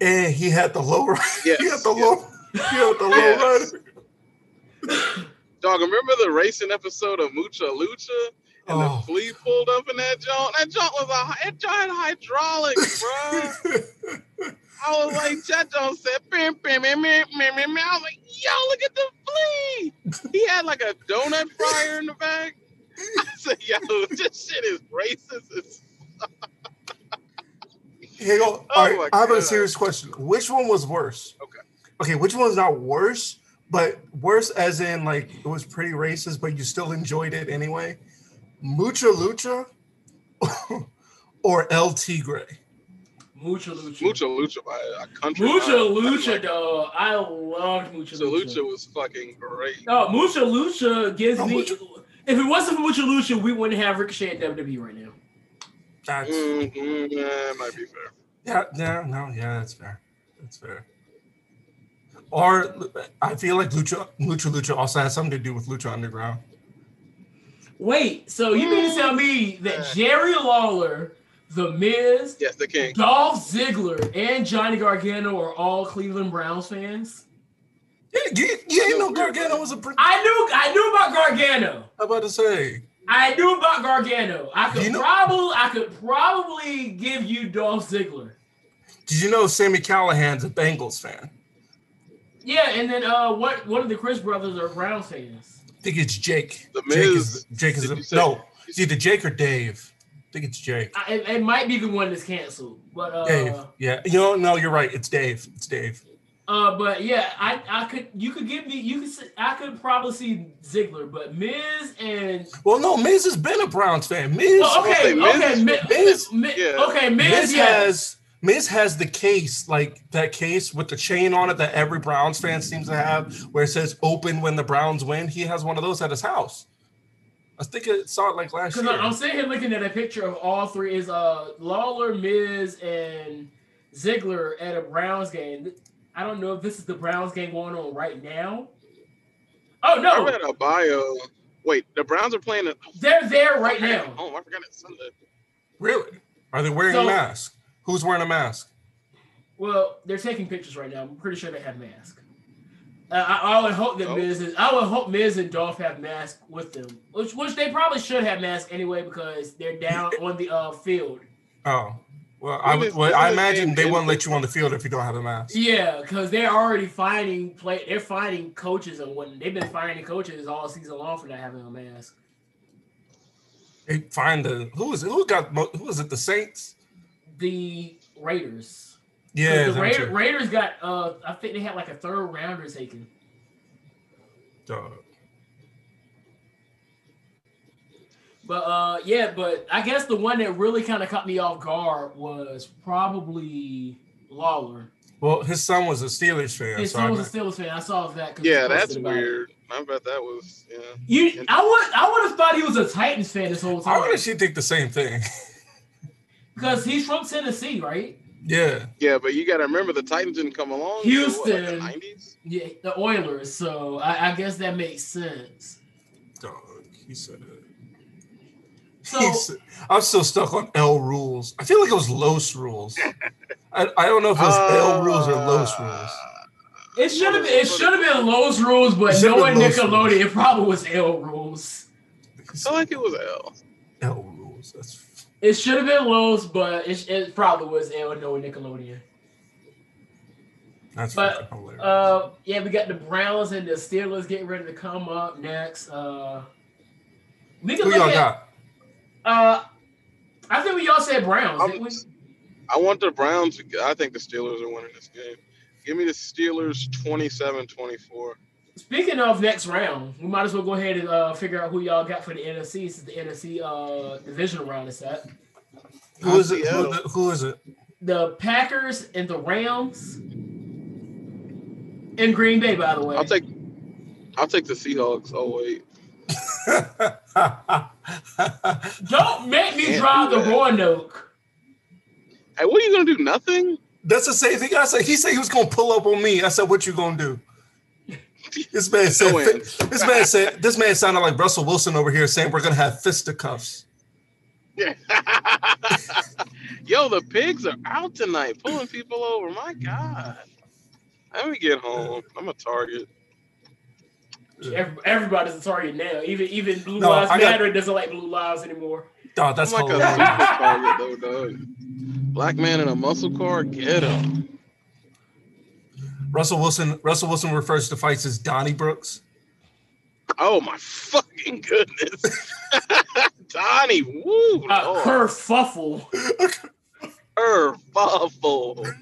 and he had the low
Yes,
he had the
yes.
low he had the low
Yes.
rider.
Dog, remember the racing episode of Mucha Lucha? And
Oh.
the flea pulled up in that joint. That joint was a that joint had hydraulics, bro. I was like, that joint said, bam, bam, bam, bam, bam, bam. I was like, yo, look at the flea. He had like a donut fryer in the back. I said, yo, this shit is racist. It's,
Hey, yo,
Oh
all right, I have a serious question. Which one was worse?
Okay.
Okay, which one's not worse, but worse as in like it was pretty racist, but you still enjoyed it anyway? Mucha Lucha or El Tigre?
Mucha Lucha.
Mucha Lucha by a country.
Mucha
mile.
Lucha,
Like,
dog. I loved Mucha
Mucha
Lucha.
Lucha was fucking great.
No, Mucha Lucha gives
Oh,
me.
Mucha-
If it wasn't for Mucha Lucha, we wouldn't have Ricochet at WWE right now.
That's
Mm-hmm, yeah, might be fair.
yeah, yeah, no, yeah, that's fair. That's fair. Or I feel like Lucha Lucha Lucha also has something to do with Lucha Underground.
Wait, so you mean to tell me that Jerry Lawler, The Miz,
Yes, the king.
Dolph Ziggler, and Johnny Gargano are all Cleveland Browns fans?
Yeah, you, you ain't know Gargano was a. Pre-
I knew I knew about Gargano.
I'm about to say.
I knew about Gargano. I could
You know-
probably I could probably give you Dolph Ziggler.
Did you know Sami Callihan's a Bengals fan?
Yeah, and then uh, what? One of the Chris brothers are Browns fans.
I think it's Jake.
The
Jake
Miz.
is Jake is
Did
the,
you say-
no. It's either Jake or Dave. I think it's Jake.
I, it, it might be the one that's canceled, but uh,
Dave. Yeah. You know, no, you're right. It's Dave. It's Dave.
uh, but yeah, I I could you could give me you could I could probably see Ziggler, but Miz and
Well, no, Miz has been a Browns fan. Miz,
oh, okay
say Miz
okay
is-
Mi-
Miz-
Mi-
yeah.
okay Miz,
Miz
yeah.
has Miz has the case, like that case with the chain on it that every Browns fan seems to have, where it says "Open when the Browns win." He has one of those at his house. I think I saw it like last year.
I'm sitting here looking at a picture of all three is uh Lawler, Miz, and Ziggler at a Browns game. I don't know if this is the Browns game going on right now. Oh no!
I
no,
read a bio. Wait, the Browns are playing. A,
they're there right now.
Oh, I forgot it's Sunday.
Really? Are they wearing
So-
a mask? Who's wearing a mask?
Well, they're taking pictures right now. I'm pretty sure they have masks. Uh, I, I would hope that
Oh.
Miz is. I would hope Miz and Dolph have masks with them, which which they probably should have masks anyway because they're down on the uh, field.
Oh, well, I would. Well, I imagine they won't let you on the field if you don't have a mask.
Yeah, because they're already finding play. They're finding coaches and what they've been finding coaches all season long for not having a mask.
They find the who is it? who got who is it? The Saints?
The Raiders.
Yeah,
the Ra- Raiders got. Uh, I think they had like a third rounder taken.
Dog.
But uh, yeah, but I guess the one that really kind of caught me off guard was probably Lawler.
Well, his son was a Steelers fan.
His
so
son
I
was
meant-
a Steelers fan. I saw that. 'cause
Yeah, that's
posted it.
weird. I bet that was yeah.
You, I would, I would have thought he was a Titans fan this whole time.
I
time
honestly think the same thing.
because he's from Tennessee, right?
yeah.
Yeah, but you got to remember the Titans didn't come along. until, what, like, the
Houston.
nineties.
Yeah, the Oilers. So I, I guess that makes sense.
Dog. He said it.
So
said- I'm still stuck on L rules. I feel like it was Los rules. I, I don't know if it was L rules or Los uh, rules.
it should have been, it should have been Lowe's rules, but
It should've
knowing
been Lowe's
Nickelodeon, it probably was L rules.
I feel like it was L.
L rules. That's
It should have been Lowe's, but it, it probably was L no Nickelodeon.
That's
But. Uh, yeah, we got the Browns and the Steelers getting ready to come up next. Uh, we can
Who
look
y'all
at.
got?
Uh, I think we all said Browns.
I'm-
didn't we?
I want the Browns. I think the Steelers are winning this game. Give me the Steelers 27-24.
Speaking of next round, we might as well go ahead and uh, figure out who y'all got for the NFC since the NFC uh, divisional round is set.
Who is it? Who, who is it?
The Packers and the Rams in Green Bay, by the way.
I'll take. I'll take the Seahawks. Oh wait.
Don't make me
Can't
drop the
that.
Roanoke.
Hey, what are you gonna do? Nothing.
That's the same thing I said. He said he was gonna pull up on me. I said, "What you gonna do?" This man said.
No
this man said. This man sounded like Russell Wilson over here saying we're gonna have fisticuffs.
Yo, the pigs are out tonight, pulling people over. My God. Let me get home. I'm a target.
Everybody's a target now. Even even Blue
No,
Lives
I got-
Matter doesn't like Blue Lives anymore.
Dog, that's
I'm like
hilarious.
a target though, dog. Black man in a muscle car, get him.
Russell Wilson. Russell Wilson refers to fights as donnybrooks.
Oh my fucking goodness. Donnie, woo,
Uh,
Lord.
kerfuffle.
Kerfuffle.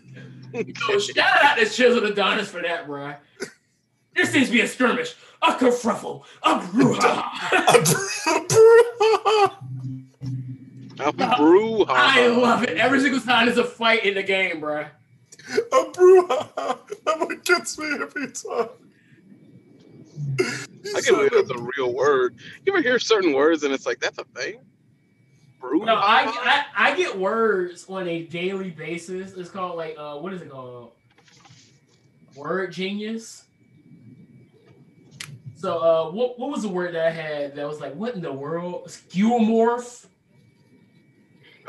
So shout out to Chisel Adonis for that, bro. There seems to be a skirmish, a kerfuffle, a brouhaha.
I'm brouhaha.
I love it. Every single time there's a fight in the game, bro.
A brouhaha. That one gets me every time.
I can believe that's a real word. You ever hear certain words and it's like that's a thing? Brouhaha.
No, I, I I get words on a daily basis. It's called like uh what is it called? Word genius. So uh what what was the word that I had that was like what in the world? Skeuomorph?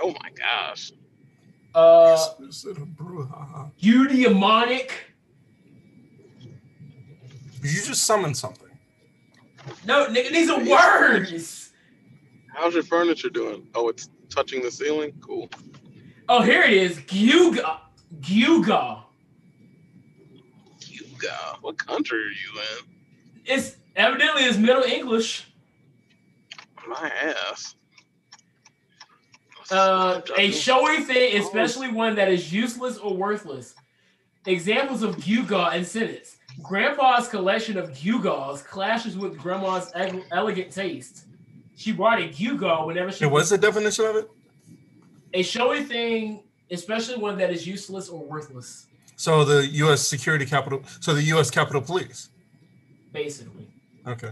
oh my gosh.
Uh
Is it a brouhaha?
eudaimonic.
You just summoned something.
No, nigga, these are words.
How's your furniture doing? Oh, it's touching the ceiling? Cool.
Oh, here it is. Gyuga. Gyuga.
Yuga. What country are you in?
It's evidently it's Middle English.
My ass.
Uh, a showy thing, especially one that is useless or worthless. Examples of gewgaw in sentence. Grandpa's collection of gewgaws clashes with grandma's ele- elegant taste. She brought a gewgaw whenever she
And what's the definition of it?
a showy thing, especially one that is useless or worthless,
So the U.S. Security Capital. So the U.S. Capitol Police.
basically.
Okay,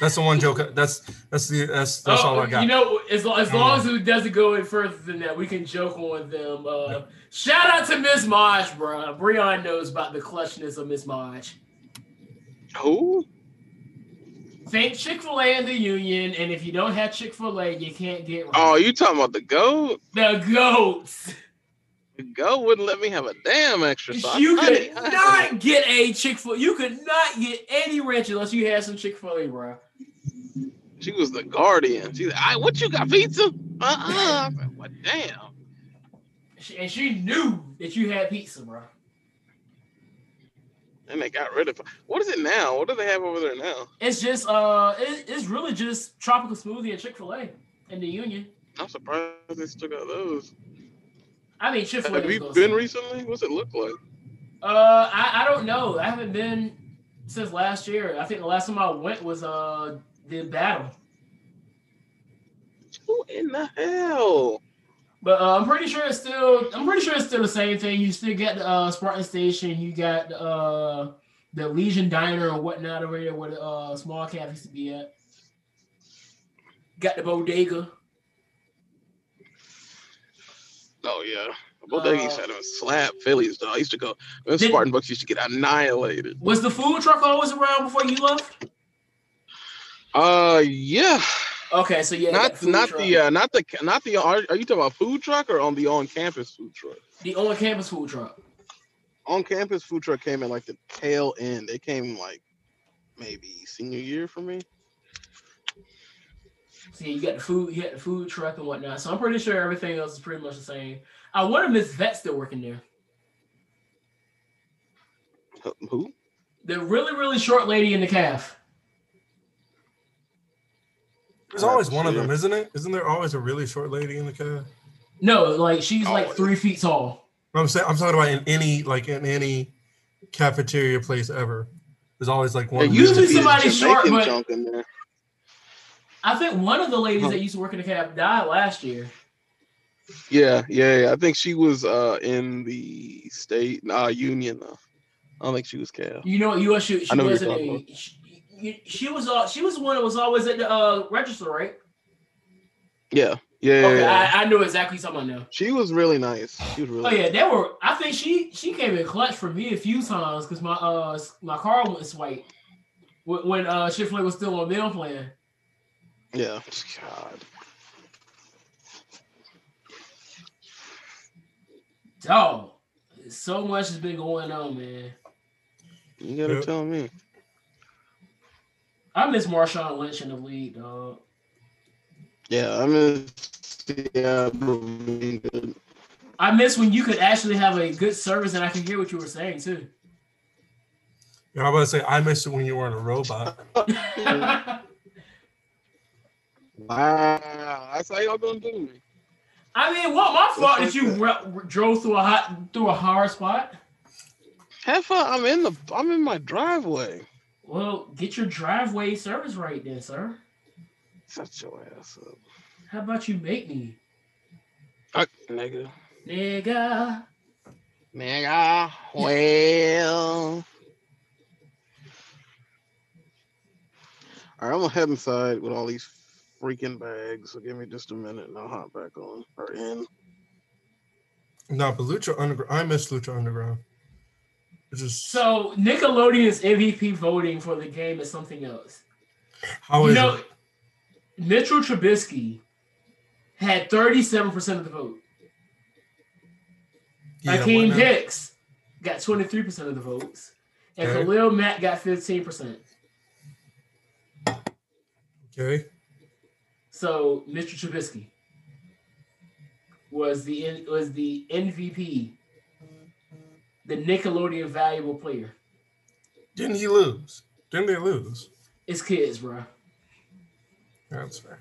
that's the one joke. That's that's the that's that's all I got.
Oh, You know, as, lo- as long as it doesn't go any further than that, we can joke on them. Uh, Shout out to Miss March, bro. Breon knows about the clutchness of Miss March.
Who?
Think Chick Fil A and the Union, and if you don't have Chick Fil A, you can't get right.
Oh, you talking about the goat?
the goats.
The goat wouldn't let me have a damn extra sauce.
You
Honey,
could
honey.
not get a Chick Fil. You could not get any ranch unless you had some Chick Fil A, bro.
She was the guardian. She's like, I, what you got, pizza? Uh-uh. I said, what, damn.
She- And she knew that you had pizza, bro.
And they got rid of it. What is it now? What do they have over there now?
It's just uh, it, it's really just tropical smoothie and Chick Fil A in the Union.
I'm surprised they still got those.
I mean, Chick Fil A.
Have you been recently? What's it look like?
Uh, I, I don't know. I haven't been since last year. I think the last time I went was uh the battle.
Who in the hell?
But uh, I'm pretty sure it's still. I'm pretty sure it's still the same thing. You still get the uh, Spartan Station. You got uh the Legion Diner or whatnot over there where the uh, small cap used to be at. Got the bodega.
Oh yeah. Bodega to have them slap Phillies, dog. I used to go. Those
Did-
Spartan Bucks used to get annihilated.
Was the food truck always around before you left?
Uh, yeah.
Okay, so yeah,
not not
truck.
the uh, not the not the. Are, are you talking about food truck or on the on campus food truck?
the on campus food truck.
On campus food truck came in like the tail end. They came like maybe senior year for me.
So yeah, you got the food, you got the food truck and whatnot. So I'm pretty sure everything else is pretty much the same. I wonder if Miss Vet still working there.
Who?
The really, really short lady in the calf.
There's always one of them, isn't it? Isn't there always a really short lady in the cast?
No, like she's like
Oh.
three feet tall.
I'm saying I'm talking about in any like in any cafeteria place ever. There's always like one.
There
used to
used
be
a
somebody short, but-
junk in there.
I think one of the ladies that used to work in the calf died last year.
Yeah, yeah, yeah. I think she was uh in the state uh union though. I don't think she was Cal.
You know what? you she, she was what
you're
a, she, she was uh, she was the one that was always at the uh, register, right?
Yeah, yeah, yeah.
Okay,
yeah.
I, I know exactly someone now.
She was really nice. She was really.
Oh yeah, they were. I think she she came in clutch for me a few times because my uh my car went swipe when, when uh Chick Fil A was still on meal plan.
Yeah. God.
Dog, so much has been going on, man.
You gotta
Yep.
tell me.
I miss Marshawn Lynch in the league, dog.
Yeah, I mean, yeah, being good.
I miss when you could actually have a good service and I could hear what you were saying too.
Yeah, I'm about to say I miss it when you weren't a robot.
Wow, that's how y'all gonna do me.
I mean, what my fault that you re- drove through a hot through a hard spot?
Have fun. I'm in the. I'm in my driveway.
Well, get your driveway service right then, sir.
Shut your ass up,
How about you make me,
uh, nigga.
nigga?
Nigga. Well. All right, I'm gonna head inside with all these freaking bags. So give me just a minute and I'll hop back on or in.
No, but Lucha Underground. I miss Lucha Underground. It's just
So Nickelodeon's MVP voting for the game is something else.
how
you know,
it?
Mitchell Trubisky had 37% of the vote.
Yeah,
Akiem
what now?
Hicks got 23% of the votes. And
Okay.
Khalil Mack got 15%.
Okay.
So Mr. Trubisky was the was the MVP, the Nickelodeon valuable player.
Didn't he lose? Didn't they lose?
It's kids, bro.
That's fair.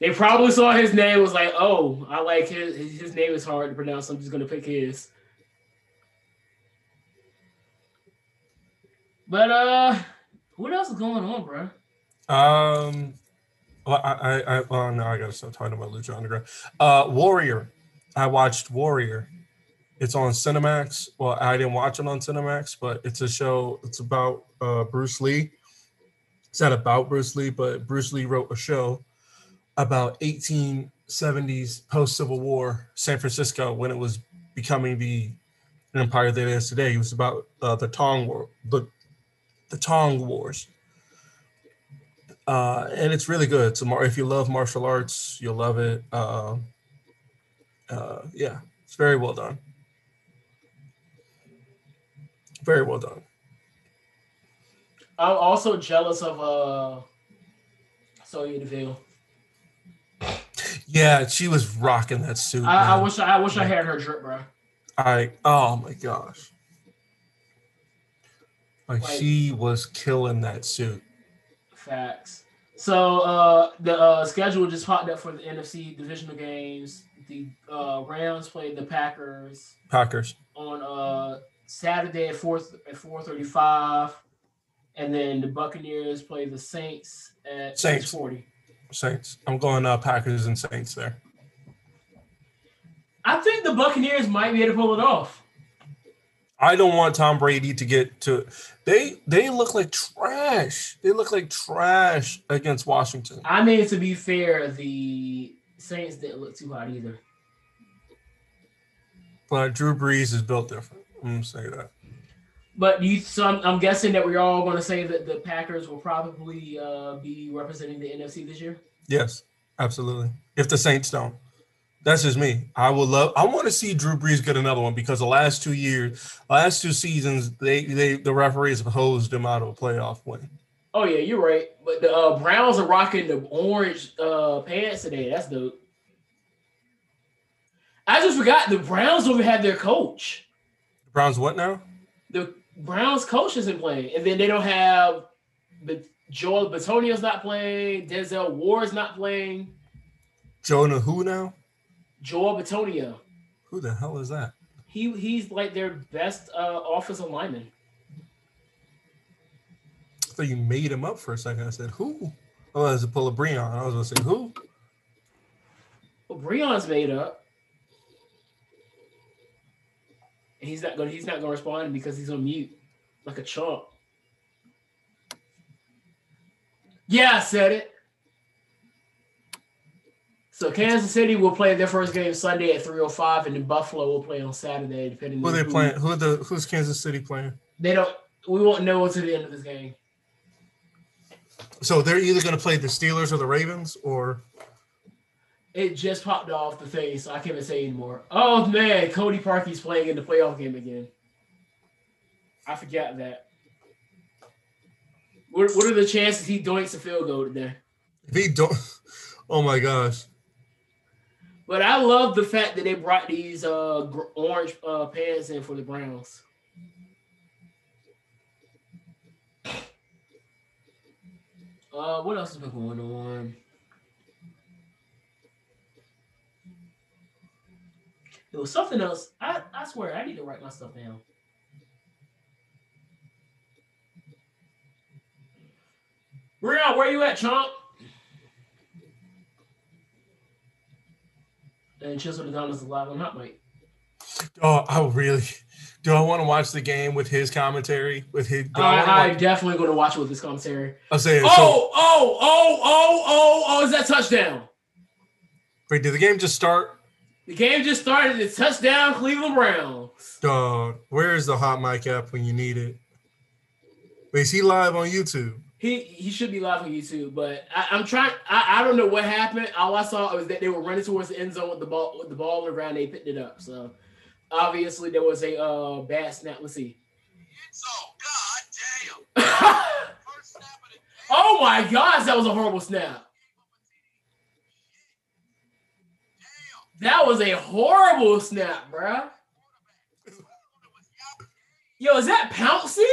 They probably saw his name was like, oh, I like his his name is hard to pronounce. I'm just gonna pick his. But uh, what else is going on, bro?
Um, well, I, I, I, oh no, I gotta stop talking about Lucha Underground. Uh, Warrior. I watched Warrior. It's on Cinemax. Well, I didn't watch it on Cinemax, but it's a show. It's about uh, Bruce Lee. It's not about Bruce Lee, but Bruce Lee wrote a show about 1870s post Civil War San Francisco when it was becoming the empire that it is today. It was about uh, the Tong War, the the Tong Wars uh, and it's really good. So, if you love martial arts, you'll love it. Uh, uh, yeah, it's very well done. Very well done.
I'm also jealous of uh, Sonya Deville.
Yeah, she was rocking that suit.
I, I wish I, I wish I had her drip, bro.
I oh my gosh. Like
Like-
she was killing that suit.
Facts. So uh, the uh, schedule just popped up for the NFC divisional games. The uh, Rams played the Packers
Packers.
on uh, Saturday at four at four thirty five, and then the Buccaneers play the Saints at
Saints.
six forty.
Saints. I'm going uh Packers and Saints there.
I think the Buccaneers might be able to pull it off.
I don't want Tom Brady to get to they they look like trash. They look like trash against Washington.
I mean, to be fair, the Saints didn't look too hot either.
But Drew Brees is built different. I'm gonna say that.
But you, so I'm, I'm guessing that we're all going to say that the Packers will probably uh, be representing the NFC this year.
Yes, absolutely. If the Saints don't. That's just me. I would love I want to see Drew Brees get another one because the last two years, last two seasons, they they the referees have hosed him out of a playoff win.
Oh yeah, you're right. But the uh, Browns are rocking the orange uh, pants today. That's dope. I just forgot the Browns don't even have their coach.
The Browns what now?
The Browns coach isn't playing, and then they don't have but Joel Bitonio's not playing. Denzel Ward's not playing.
Jonah who now?
Joel Bitonio.
Who the hell is that?
He he's like their best uh, offensive lineman.
I thought you made him up for a second. I said, who? Oh, that's a pull of Breon. I was gonna say who?
Well, Breon's made up. And he's not gonna he's not gonna respond because he's on mute like a chump. Yeah, I said it. So Kansas City will play their first game Sunday at 305 and then Buffalo will play on Saturday, depending
Who
on
they
who-
playing? Who the who's Kansas City playing?
They don't we won't know until the end of this game.
So they're either gonna play the Steelers or the Ravens, or
It just popped off the face, so I can't even say anymore. Oh man, Cody Parkey's playing in the playoff game again. I forgot that. What, what are the chances he doinks a field goal today?
if he don't. Oh my gosh.
But I love the fact that they brought these uh gr- orange uh pants in for the Browns. Uh, what else has been going on? There was something else. I, I swear I need to write my stuff down. Brian, where you at, chump? And Chisholm Adonis is live on Hot Mic.
Oh, I really. Do I want to watch the game with his commentary? With his, I
I, definitely going to watch it with his commentary.
I'm saying. So,
Oh, oh, oh, oh, oh, oh, is that touchdown?
wait, did the game just start?
The game just started. It's touchdown, Cleveland Browns.
Dog, where is the hot mic app when you need it? Wait, is he live on YouTube?
He he should be live on YouTube, but I, I'm trying. I, I don't know what happened. All I saw was that they were running towards the end zone with the ball with the ball on the ground. They picked it up. So obviously there was a uh, bad snap. Let's see.
So, goddamn. First snap of the game.
oh my gosh, that was a horrible snap. That was a horrible snap, bruh. Yo, is that Pouncey?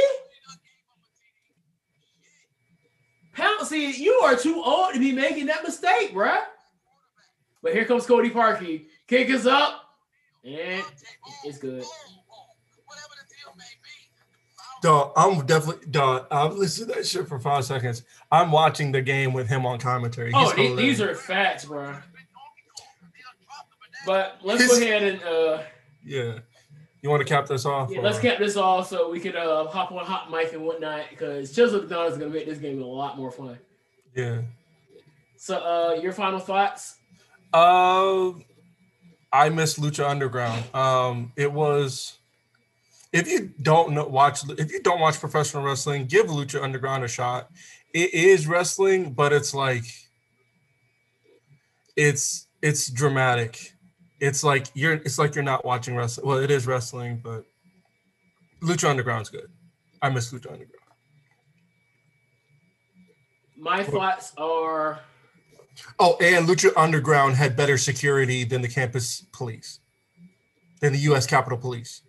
Pouncey, you are too old to be making that mistake, bruh. But here comes Cody Parkey. Kick us up. And it's good.
Whatever the deal may be.
Dog, I'm definitely dog. I've listened to that shit for five seconds. I'm watching the game with him on commentary. He's
Oh, the-
hilarious.
these are facts, bruh. But let's go ahead and uh
yeah. You want to cap this off?
Yeah,
or-
let's cap this off so we could uh, hop on hot mic and whatnot because Chisholm Dawn is gonna make this game a lot more fun.
Yeah.
So, uh, your final thoughts?
Uh, I miss Lucha Underground. Um, it was. If you don't know, watch. If you don't watch professional wrestling, give Lucha Underground a shot. It is wrestling, but it's like. It's it's dramatic. It's like you're. It's like you're not watching wrestling. Well, it is wrestling, but Lucha Underground's good. I miss Lucha Underground.
My thoughts are
Oh, and Lucha Underground had better security than the campus police, than the U.S. Capitol Police.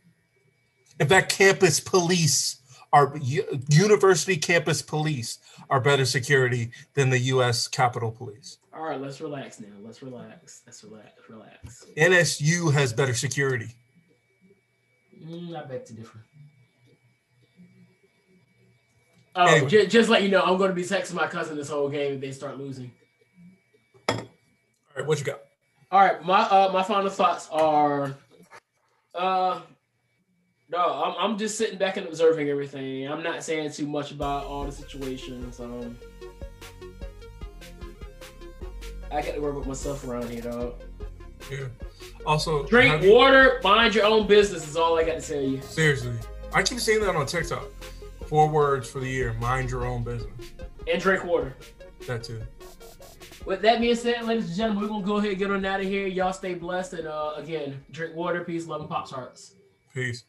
In fact, campus police are u- university campus police are better security than the U.S. Capitol Police.
all right. Let's relax now. Let's relax. Let's relax. Relax.
NSU has better security.
Mm, I beg to differ. Oh,
Anyway.
ju- just let you know, I'm going to be texting my cousin this whole game if they start losing.
All right, what you got?
All right, my uh my final thoughts are uh no, I'm I'm just sitting back and observing everything. I'm not saying too much about all the situations. Um I got to work with myself around here, dog.
Yeah. Also,
Drink
you-
water, mind your own business is all I got to tell you.
seriously. I keep saying that on TikTok. Four words for the year: mind your own business.
And drink water.
That too.
With that being said, ladies and gentlemen, we're gonna go ahead and get on out of here. Y'all stay blessed and uh again, drink water, peace, love, and Pop hearts.
Peace.